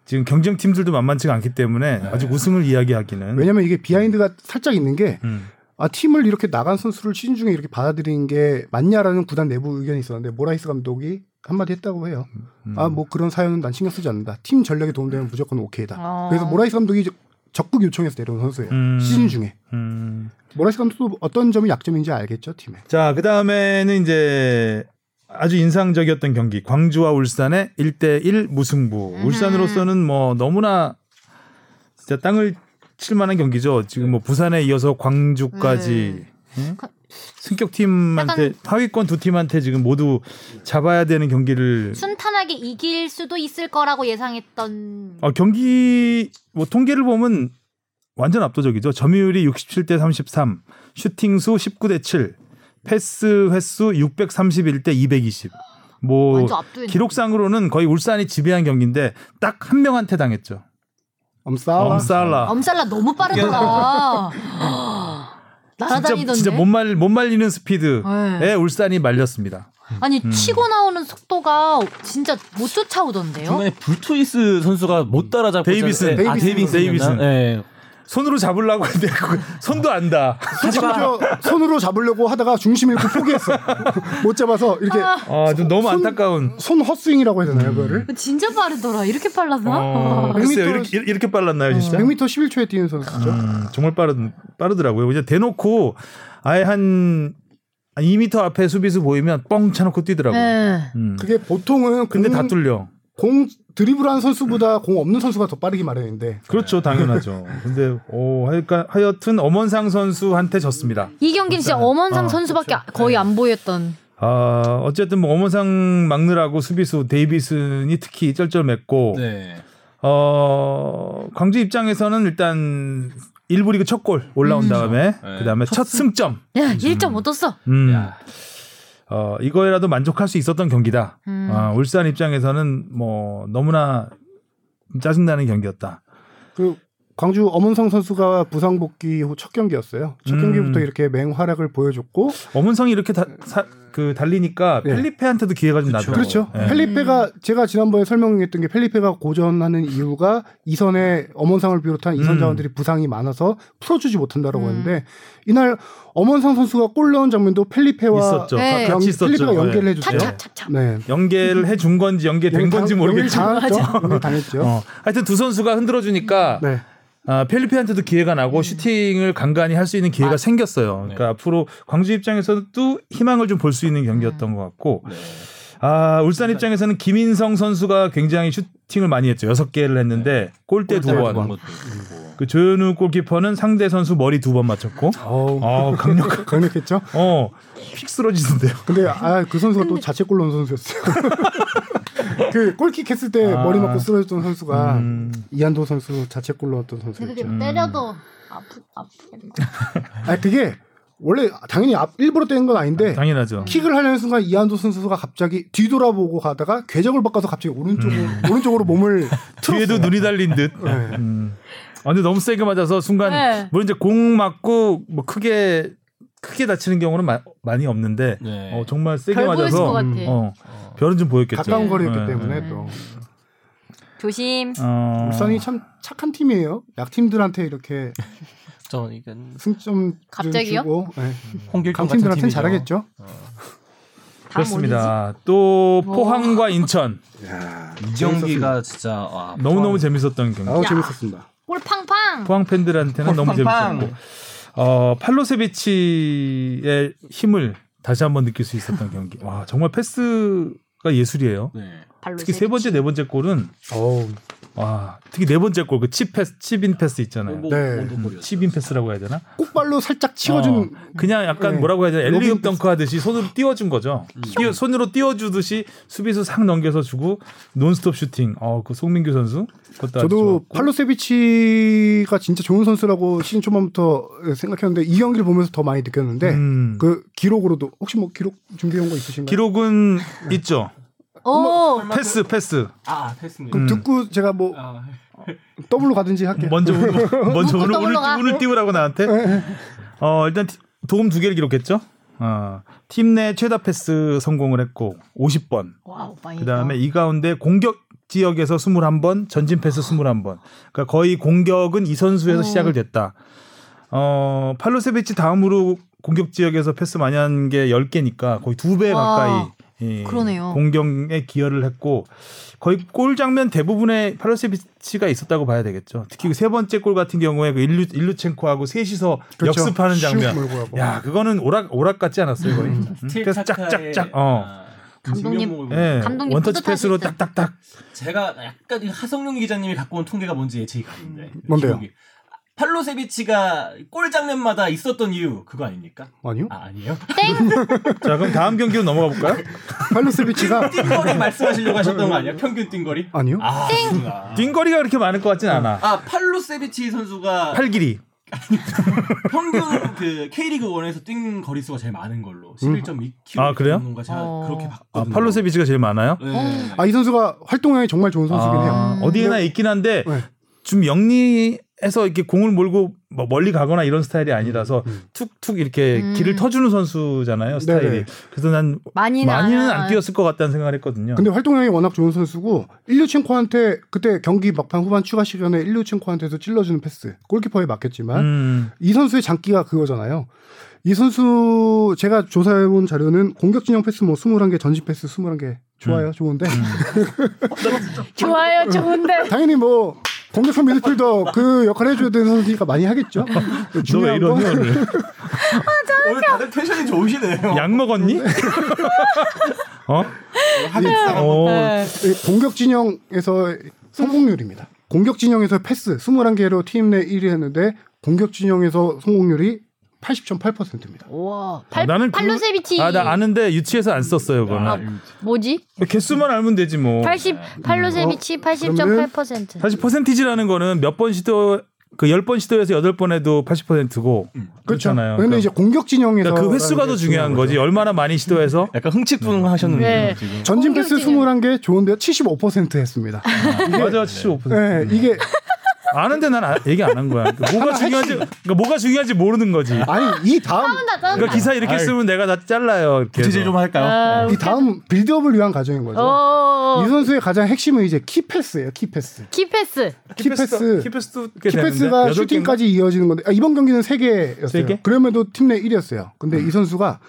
지금 경쟁 팀들도 만만치가 않기 때문에 아직 우승을 이야기하기는 왜냐면 이게 behind가 살짝 있는 게 음. 아, 팀을 이렇게 나간 선수를 시즌 중에 이렇게 받아들이는 게 맞냐라는 구단 내부 의견이 있었는데 모라이스 감독이 한마디 했다고 해요. 음. 아, 뭐 그런 사연은 난 신경 쓰지 않는다. 팀 전력에 도움되면 무조건 오케이다. 어. 그래서 모라이스 감독이 적극 요청해서 내려온 선수예요. 음. 시즌 중에. 음. 모라이스 감독도 어떤 점이 약점인지 알겠죠, 팀에. 자, 그 다음에는 이제 아주 인상적이었던 경기. 광주와 울산의 1대1 무승부. 울산으로서는 뭐 너무나 진짜 땅을 칠 만한 경기죠. 지금 뭐 부산에 이어서 광주까지. 응? 승격 팀한테 하위권 두 팀한테 지금 모두 잡아야 되는 경기를 순탄하게 이길 수도 있을 거라고 예상했던 어, 경기 뭐 통계를 보면 완전 압도적이죠. 점유율이 67대 33, 슈팅 수 19대 7, 패스 횟수 631대 220. 뭐. 기록상으로는 거의 울산이 지배한 경기인데 딱 한 명한테 당했죠. 엄싸와 엄살라. 엄살라 너무 빠르더라. 진짜 날아다니던데. 진짜 못 말 못 말리는 스피드에 네. 울산이 말렸습니다. 아니 음. 치고 나오는 속도가 진짜 못 쫓아오던데요. 중간에 불투이스 선수가 못 따라잡고 데이비슨. 네, 아, 데이비슨. 데이비슨. 데이비슨. 네. 손으로 잡으려고 했는데 그 손도 안 다. 심지어 손으로 잡으려고 하다가 중심 잃고 포기했어. 못 잡아서 이렇게 아, 좀 너무 손- 안타까운. 손 헛스윙이라고 해야 되나요, 그거를? 진짜 빠르더라. 이렇게 빨랐나? 어, 글쎄요. 100m 이렇게, 이렇게 빨랐나요, 진짜? 100m 11초에 뛰는 선수죠. 음, 정말 빠르, 빠르더라고요. 이제 대놓고 아예 한 2m 앞에 수비수 보이면 뻥 차놓고 뛰더라고요. 네. 음. 그게 보통은 근데 공, 다 뚫려. 공 드리블한 선수보다 공 없는 선수가 더 빠르기 마련인데 그렇죠, 당연하죠. 근데 오, 하여간 하여튼 엄원상 선수한테 졌습니다. 이 경기는 진짜 엄원상 어, 선수밖에 거의 안 보였던. 아, 어쨌든 뭐 엄원상 막느라고 수비수 데이비슨이 특히 쩔쩔맸고 네. 어, 광주 입장에서는 일단 1부 리그 첫 골 올라온 다음에 네. 그다음에 첫 승점. 야 1점 얻었어. 음. 야. 어, 이거에라도 만족할 수 있었던 경기다. 음. 아, 울산 입장에서는 뭐 너무나 짜증나는 경기였다. 그 광주 엄원성 선수가 부상 복귀 후 첫 경기였어요. 첫 음. 경기부터 이렇게 맹활약을 보여줬고 엄은성이 이렇게 다, 사- 그 달리니까 네. 펠리페한테도 기회가 좀 나더라고요. 그렇죠. 예. 펠리페가 제가 지난번에 설명했던 게 펠리페가 고전하는 이유가 이선에 엄원상을 비롯한 이선 음. 자원들이 부상이 많아서 풀어주지 못한다라고 음. 했는데 이날 엄원상 선수가 골 넣은 장면도 펠리페와 있었죠. 네. 있었죠. 펠리페가 네. 해주세요. 차차차차. 네. 연계를 해준 건지 연계된 건지 모르겠죠. 당했죠. 연결 당했죠. 어, 하여튼 두 선수가 흔들어주니까 네. 아, 펠리페한테도 기회가 나고 슈팅을 간간히 할 수 있는 기회가 아. 생겼어요. 그러니까 앞으로 광주 입장에서도 희망을 좀 볼 수 있는 경기였던 것 같고 네. 아, 울산 입장에서는 김인성 선수가 굉장히 슈팅을 많이 했죠. 여섯 개를 했는데 골대 두 골대 번. 두 있고. 그 조현우 골키퍼는 상대 선수 머리 두 번 맞췄고. 아, 강력. 강력했죠. 어, 픽 쓰러지는데요. 근데 아 그 선수가 또 자책골 넣은 선수였어요. 그 골킥 했을 때 아. 머리 맞고 쓰러졌던 선수가 음. 이한도 선수 자책골 넣었던 선수였죠. 때려도 아프 아프겠다. 아 그게 원래 당연히 앞 일부러 뗀건 아닌데 당연하죠. 킥을 하려는 순간 이한도 선수가 갑자기 뒤돌아보고 가다가 궤적을 바꿔서 갑자기 오른쪽으로 오른쪽으로 몸을 뒤에도 눈이 달린 듯. 네. 음. 아, 근데 너무 세게 맞아서 순간 네. 물론 이제 공 맞고 뭐 크게 크게 다치는 경우는 마- 많이 없는데 네. 어, 정말 세게 맞아서 같아. 어, 별은 좀 보였겠죠. 가까운 거리였기 네, 때문에 네. 또 조심. 어, 울산이 참 착한 팀이에요. 약팀들한테 이렇게 저 이건 승점 갑자기요? 주고 네. 홍길동 같은 팀이죠. 잘하겠죠. 그렇습니다. 또 뭐. 포항과 인천 이 경기가 진짜 와, 너무 너무 재밌었던 경기. 야. 재밌었습니다. 골팡팡. 포항 팬들한테는 너무 팡팡. 재밌었고 어, 팔로세비치의 힘을 다시 한번 느낄 수 있었던 경기. 와 정말 패스가 예술이에요. 네. 특히 세 번째 네 번째 골은 어우 와 특히 네 번째 골 그 칩 패스 chip-in 패스 있잖아요. 뭐, 네. wonder goal이었죠. chip-in 패스라고 해야 되나? 콕 발로 살짝 띄워준 어, 그냥 약간 네. 뭐라고 해야 되나 alley-oop dunk 하듯이 손으로 띄워준 거죠. 띄워, 손으로 띄워주듯이 수비수 싹 넘겨서 주고 논스톱 슈팅. 어 그 송민규 선수 그것도 아주 저도. 팔로세비치가 진짜 좋은 선수라고 시즌 초반부터 생각했는데 이 경기를 보면서 더 많이 느꼈는데 음. 그 기록으로도 혹시 뭐 기록 준비해 온거 있으신가요? 기록은 있죠. 오. 패스 패스. 아 됐습니다. 그럼 듣고 제가 뭐 아, 더블로 가든지 할게요. 먼저 오늘 먼저 오늘 오늘. 오늘 띄우라고 나한테. 어 일단 티- 도움 두 개를 기록했죠. 어, 팀 내 최다 패스 성공을 했고 50번. wow, 많이. 그다음에 이 가운데 공격 지역에서 21번, 전진 패스 21번. 그러니까 거의 공격은 이 선수에서 오. 시작을 됐다. 어, 팔로세비치 다음으로 공격 지역에서 패스 많이 한 게 10개니까 거의 두배 와. 가까이 이 그러네요. 공격에 기여를 했고 거의 골 장면 대부분에 팔로세비치가 있었다고 봐야 되겠죠. 특히 그 세 번째 골 같은 경우에 그 일루 일루첸코하고 셋이서 그렇죠. 역습하는 슉 장면. 야, 그거는 오락 오락 같지 않았어요, 거의. 음, 그래서 짝짝짝 어. 감독님. 예, 감독님 원터치 패스로 듯. 딱딱딱. 제가 약간 이 하성룡 기자님이 갖고 온 통계가 뭔지 예측이 가는데. 뭔데요? 기억이. 팔로세비치가 골 장면마다 있었던 이유 그거 아닙니까? 아니요. 아 아니에요? 자, 그럼 다음 경기로 넘어가 볼까요? 팔로세비치가 띵거리 말씀하시려고 하셨던 거 아니야? 평균 띵거리? 아니요. 아, 그렇구나. 뛴거리가 그렇게 많을 것 같진 않아. 아 팔로세비치 선수가 팔 길이. 평균 그 K리그 1에서 뛴 거리 수가 제일 많은 걸로 11.2km. 아, 그래요? 뭔가 제가 어. 그렇게 아, 봤거든요. 팔로세비치가 제일 많아요? 네. 아이 선수가 활동량이 정말 좋은 선수긴 해요. 아, 어디에나 있긴 한데 네. 좀 영리 해서 이렇게 공을 몰고 뭐 멀리 가거나 이런 스타일이 아니라서 툭툭 이렇게 음. 길을 터주는 선수잖아요 스타일이. 네네. 그래서 난 많이는 많이는 안- 안 뛰었을 것 같다는 생각을 했거든요. 근데 활동량이 워낙 좋은 선수고 일류첸코한테 그때 경기 막판 후반 추가 시간에 일류첸코한테서 찔러주는 패스 골키퍼에 맡겼지만 음, 이 선수의 장기가 그거잖아요. 이 선수 제가 조사해본 자료는 공격 진영 패스 뭐 21개, 전진 패스 21개 좋아요, 좋은데 좋아요, 좋은데. 당연히 뭐 공격형 미드필더 그 역할 해줘야 되는 선수니까 많이 하겠죠. 너왜 중요한 이러니 건 오늘? 오늘 다들 텐션이 좋으시네요. 약 먹었니? 어? 어, 네. 이 공격 진영에서 성공률입니다. 공격 진영에서 패스 21개로 팀 내 1위 했는데 공격 진영에서 성공률이 80.8%입니다. 우와. 팔, 나는 그- 팔로세비치. 아, 나 아는데 유치해서 안 썼어요, 그거는. 뭐지? 개수만 알면 되지 뭐. 80 팔로세비치 80.8%. 사실 퍼센티지라는 거는 몇 번 시도 그 10번 시도해서 8번 해도 80%고 그렇잖아요. 근데 그러니까 이제 공격 진영에서 그러니까 그 횟수가 더 중요한 거지. 얼마나 많이 시도해서 약간 흥칫풍하셨는데 네. 지금. 전진 패스 진영. 21개 좋은데요. 75% 했습니다. 맞아 75%. 네, 이게 아는데 난 아- 얘기 안 한 거야. 그러니까 뭐가 중요한지 그러니까 뭐가 중요한지 모르는 거지. 아니 이 다음. 그러니까 기사 이렇게 쓰면 내가 다 잘라요. 이렇게 구체적 해서. 좀 할까요? 아, 이 다음 build-up을 위한 과정인 거죠. 어. 이 선수의 가장 핵심은 이제 key pass예요. key pass. 키패스. 키패스. 키패스도 꽤 key pass가 슈팅까지 이어지는 건데 아, 이번 경기는 3 개였어요. 세 개? 그럼에도 팀 내 1위였어요. 근데 이 선수가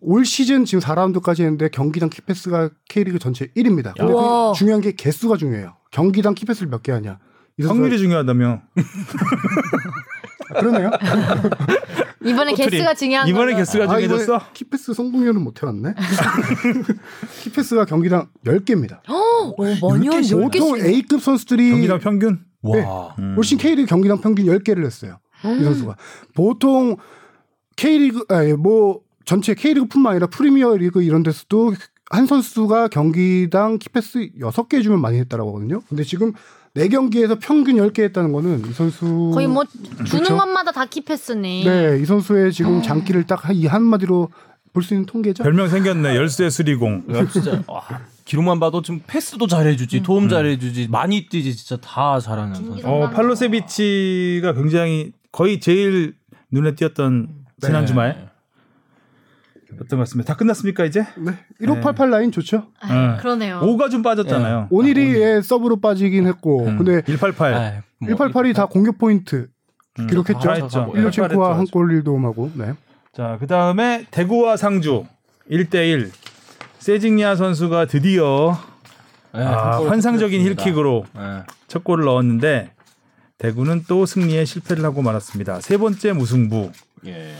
올 시즌 지금 4라운드까지 했는데 경기당 key pass가 K리그 전체 1위입니다. 근데. 그 중요한 게 개수가 중요해요. 경기당 key pass를 몇 개 하냐. 확률이 중요하다며. 아, 그러네요. 이번에 꼬투리. 개수가 중요한 이번에. 개수가 아, 중요해졌어? key pass 성공률은 못 해왔네. key pass가 경기당 10개입니다. 오, 많이 한 보통 10개씩. A급 선수들이 경기당 평균? 와. 음. 올 시즌 K리그 경기당 평균 10개를 했어요. 이 선수가. 보통 K리그 아니 뭐 전체 K리그뿐만 아니라 프리미어 리그 이런 데서도 한 선수가 경기당 키패스 6개 주면 많이 했다라고 하거든요. 근데 지금 4경기에서 평균 10개 했다는 거는 이 선수 거의 뭐 주는 그렇죠? 것마다 다 키패스네. 네, 이 선수의 지금 장기를 딱 이 한마디로 볼 수 있는 통계죠. 별명 생겼네. 열쇠 수리공. 야, 진짜 와, 기록만 봐도 지금 패스도 잘해주지, 도움 잘해주지, 많이 뛰지, 진짜 다 잘하는 선수. 어, 팔로세비치가 굉장히 거의 제일 눈에 띄었던 지난 네. 주말 어떤 것 같습니다. 다 끝났습니까 이제? 네. 1588 라인 좋죠. 아, 그러네요. 5가 좀 빠졌잖아요. 오닐이 서브로 빠지긴 했고 음, 근데 188. 아이, 뭐 188이 다 공격 포인트 음, 기록했죠. 188 했죠. 한골 1도움하고 네. 자, 그 다음에 대구와 상주 1대1 세징야 선수가 드디어 네, 아, 환상적인. 힐킥으로 네. 첫 골을 넣었는데 대구는 또 승리에 실패를 하고 말았습니다. 세 번째 무승부. 예.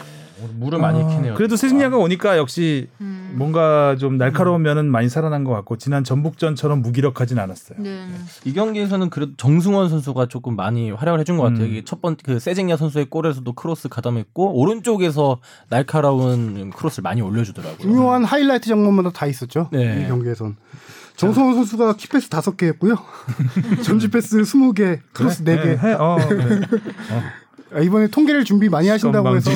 무를 많이 아, 캐네요. 그래도 세징야가 오니까 역시 음. 뭔가 좀 날카로운 면은 많이 살아난 것 같고 지난 전북전처럼 무기력하진 않았어요. 네. 이 경기에서는 그래도 정승원 선수가 조금 많이 활약을 해준 것 같아요. 음. 첫 번째 그 세징야 선수의 골에서도 크로스 가담했고 오른쪽에서 날카로운 크로스를 많이 올려주더라고요. 중요한 하이라이트 장면마다 다 있었죠. 네. 이 경기에선. 정승원 선수가 key pass 5개 했고요. 전진 패스 20개, 크로스 4개. 해, 해, 어, 그래. 아, 이번에 통계를 준비 많이 하신다고 해서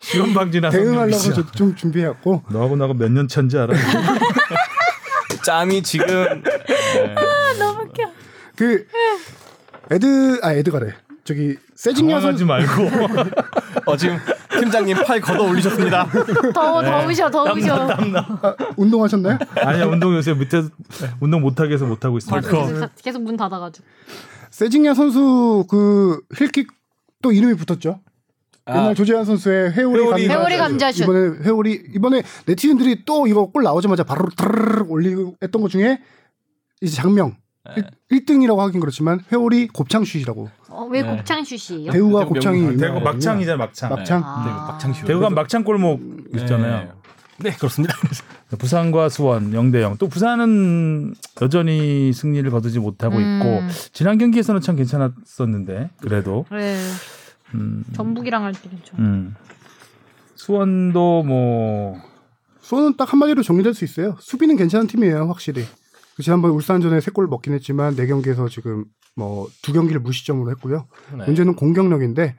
시간 방지나 대응하려고 좀 준비해왔고 너하고 나하고 몇 년 차인지 알아? 짬이 지금 네. 그 에드 아 에드가래 저기 세징야 선수 말고 어 지금 팀장님 팔 걷어 올리셨습니다. 더워 더우셔 더우셔. 아, 운동하셨나요? 아니야 운동 요새 밑에 운동 못 하게 해서 못 하고 있어요. 맞아, 계속, 계속 문 닫아가지고. 세징야 선수 그 힐킥 또 이름이 붙었죠. 옛날 조재완 선수의 회오리, 회오리 감자. 회오리 감자슛. 이번에 회오리 이번에 네티즌들이 또 이거 골 나오자마자 바로 드르르 올리고 했던 것 중에 이제 장명 네. 1, 등이라고 하긴 그렇지만 회오리 곱창슛이라고 어, 왜 네. 곱창슛이에요? 대우가 곱창이 유명하거든요. 막창이잖아 막창. 막창 아. 네, 막창쇼. 대구가 막창 골목 있잖아요. 네, 그렇습니다. 부산과 수원 0대 0. 또 부산은 여전히 승리를 거두지 못하고 음. 있고 지난 경기에서는 참 괜찮았었는데 그래도 그래. 음, 전북이랑 할 때 괜찮아. 음. 수원도 뭐 수원은 딱 한마디로 정리될 수 있어요. 수비는 괜찮은 팀이에요, 확실히. 그 지난번 울산전에 세골 먹긴 했지만 네 경기에서 지금 뭐 두 경기를 무실점으로 했고요. 네. 문제는 공격력인데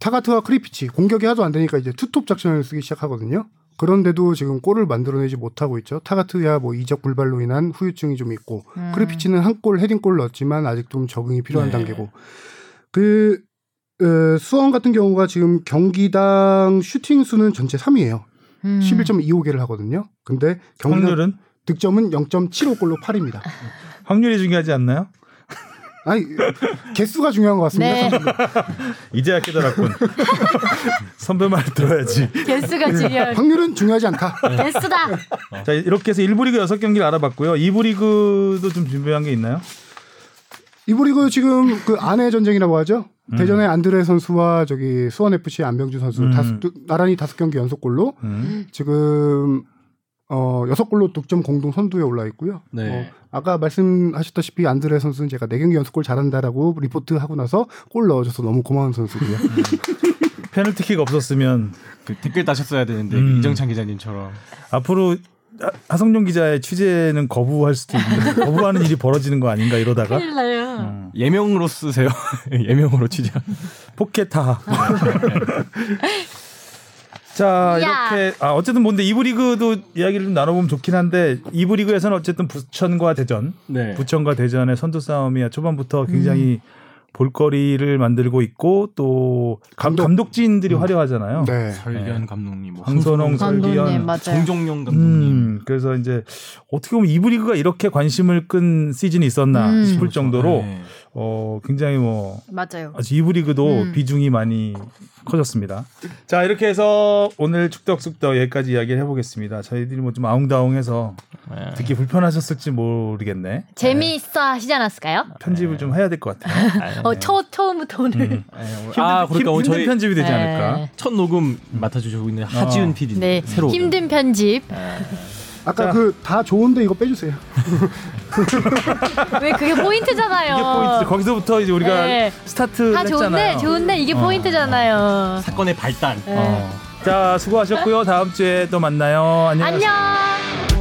타가트와 크르피치 공격이 하도 안 되니까 이제 투톱 작전을 쓰기 시작하거든요. 그런데도 지금 골을 만들어내지 못하고 있죠. 타가트야 뭐 이적 불발로 인한 후유증이 좀 있고 음. 크르피치는 한 골 헤딩골 넣었지만 아직 좀 적응이 필요한 네. 단계고 그 어, 수원 같은 경우가 지금 경기당 슈팅 수는 전체 3위예요. 음. 11.25개를 하거든요. 근데 경기당 확률은 득점은 0.75골로 8입니다. 확률이 중요하지 않나요? 아니 개수가 중요한 것 같습니다. 네. 이제야 깨달았군. 선배 말 들어야지. 개수가 중요한. 확률은 중요하지 않다. 개수다. 자 이렇게 해서 1부 리그 6 경기를 알아봤고요. 2부 리그도 좀 준비한 게 있나요? 이부 리그 지금 그 아내 전쟁이라고 하죠. 음. 대전의 안드레 선수와 저기 수원 FC 안병주 선수 음. 다섯 두- 나란히 다섯 경기 연속골로 음. 지금 어 여섯 골로 득점 공동 선두에 올라 있고요. 네. 어, 아까 말씀하셨다시피 안드레 선수는 제가 네 경기 연속골 잘한다라고 리포트 하고 나서 골 넣어줘서 너무 고마운 선수고요. 페널티킥 없었으면 그 댓글 다셨어야 되는데 음. 이정찬 기자님처럼. 앞으로 하- 하성룡 기자의 취재는 거부할 수도 있는 거부하는 일이 벌어지는 거 아닌가 이러다가 큰일 나요. 음. 예명으로 쓰세요. 예명으로 취재. 포켓타. 자 야. 이렇게 아 어쨌든 뭔데 이부 리그도 이야기를 좀 나눠보면 좋긴 한데 이부 리그에서는 어쨌든 부천과 대전 네. 부천과 대전의 선두 싸움이 초반부터 굉장히 볼거리를 만들고 있고 또 감, 감독. 감독진들이 화려하잖아요. 네. 설견 감독님, 뭐 황선홍, 설기현, 맞아요. 정종용 감독님. 음, 그래서 이제 어떻게 보면 이부 리그가 이렇게 관심을 끈 시즌이 있었나 음. 싶을 정도로 네. 어 굉장히 뭐 맞아요. 아주 이부 리그도 음. 비중이 많이 커졌습니다. 자 이렇게 해서 오늘 축덕숙덕 여기까지 이야기를 해보겠습니다. 저희들이 뭐 좀 아웅다웅해서 네. 듣기 불편하셨을지 모르겠네. 재미있어 하시지 않았을까요? 편집을 좀 해야 될 것 같아요. 어, 초, 처음부터 오늘. 음. 아, 그러니까 오늘 힘든 저희 편집이 되지 네. 않을까. 첫 녹음 맡아주시고 있는 하지은 PD. 네. 새로. 힘든 편집. 아까 자. 그다 좋은데 이거 빼주세요. 왜 그게 포인트잖아요. 이게 포인트. 거기서부터 이제 우리가 네. 스타트를 다 좋은데, 했잖아요. 좋은데 이게 어. 포인트잖아요. 사건의 발단. 네. 어. 자 수고하셨고요. 다음 주에 또 만나요. 안녕하세요. 안녕!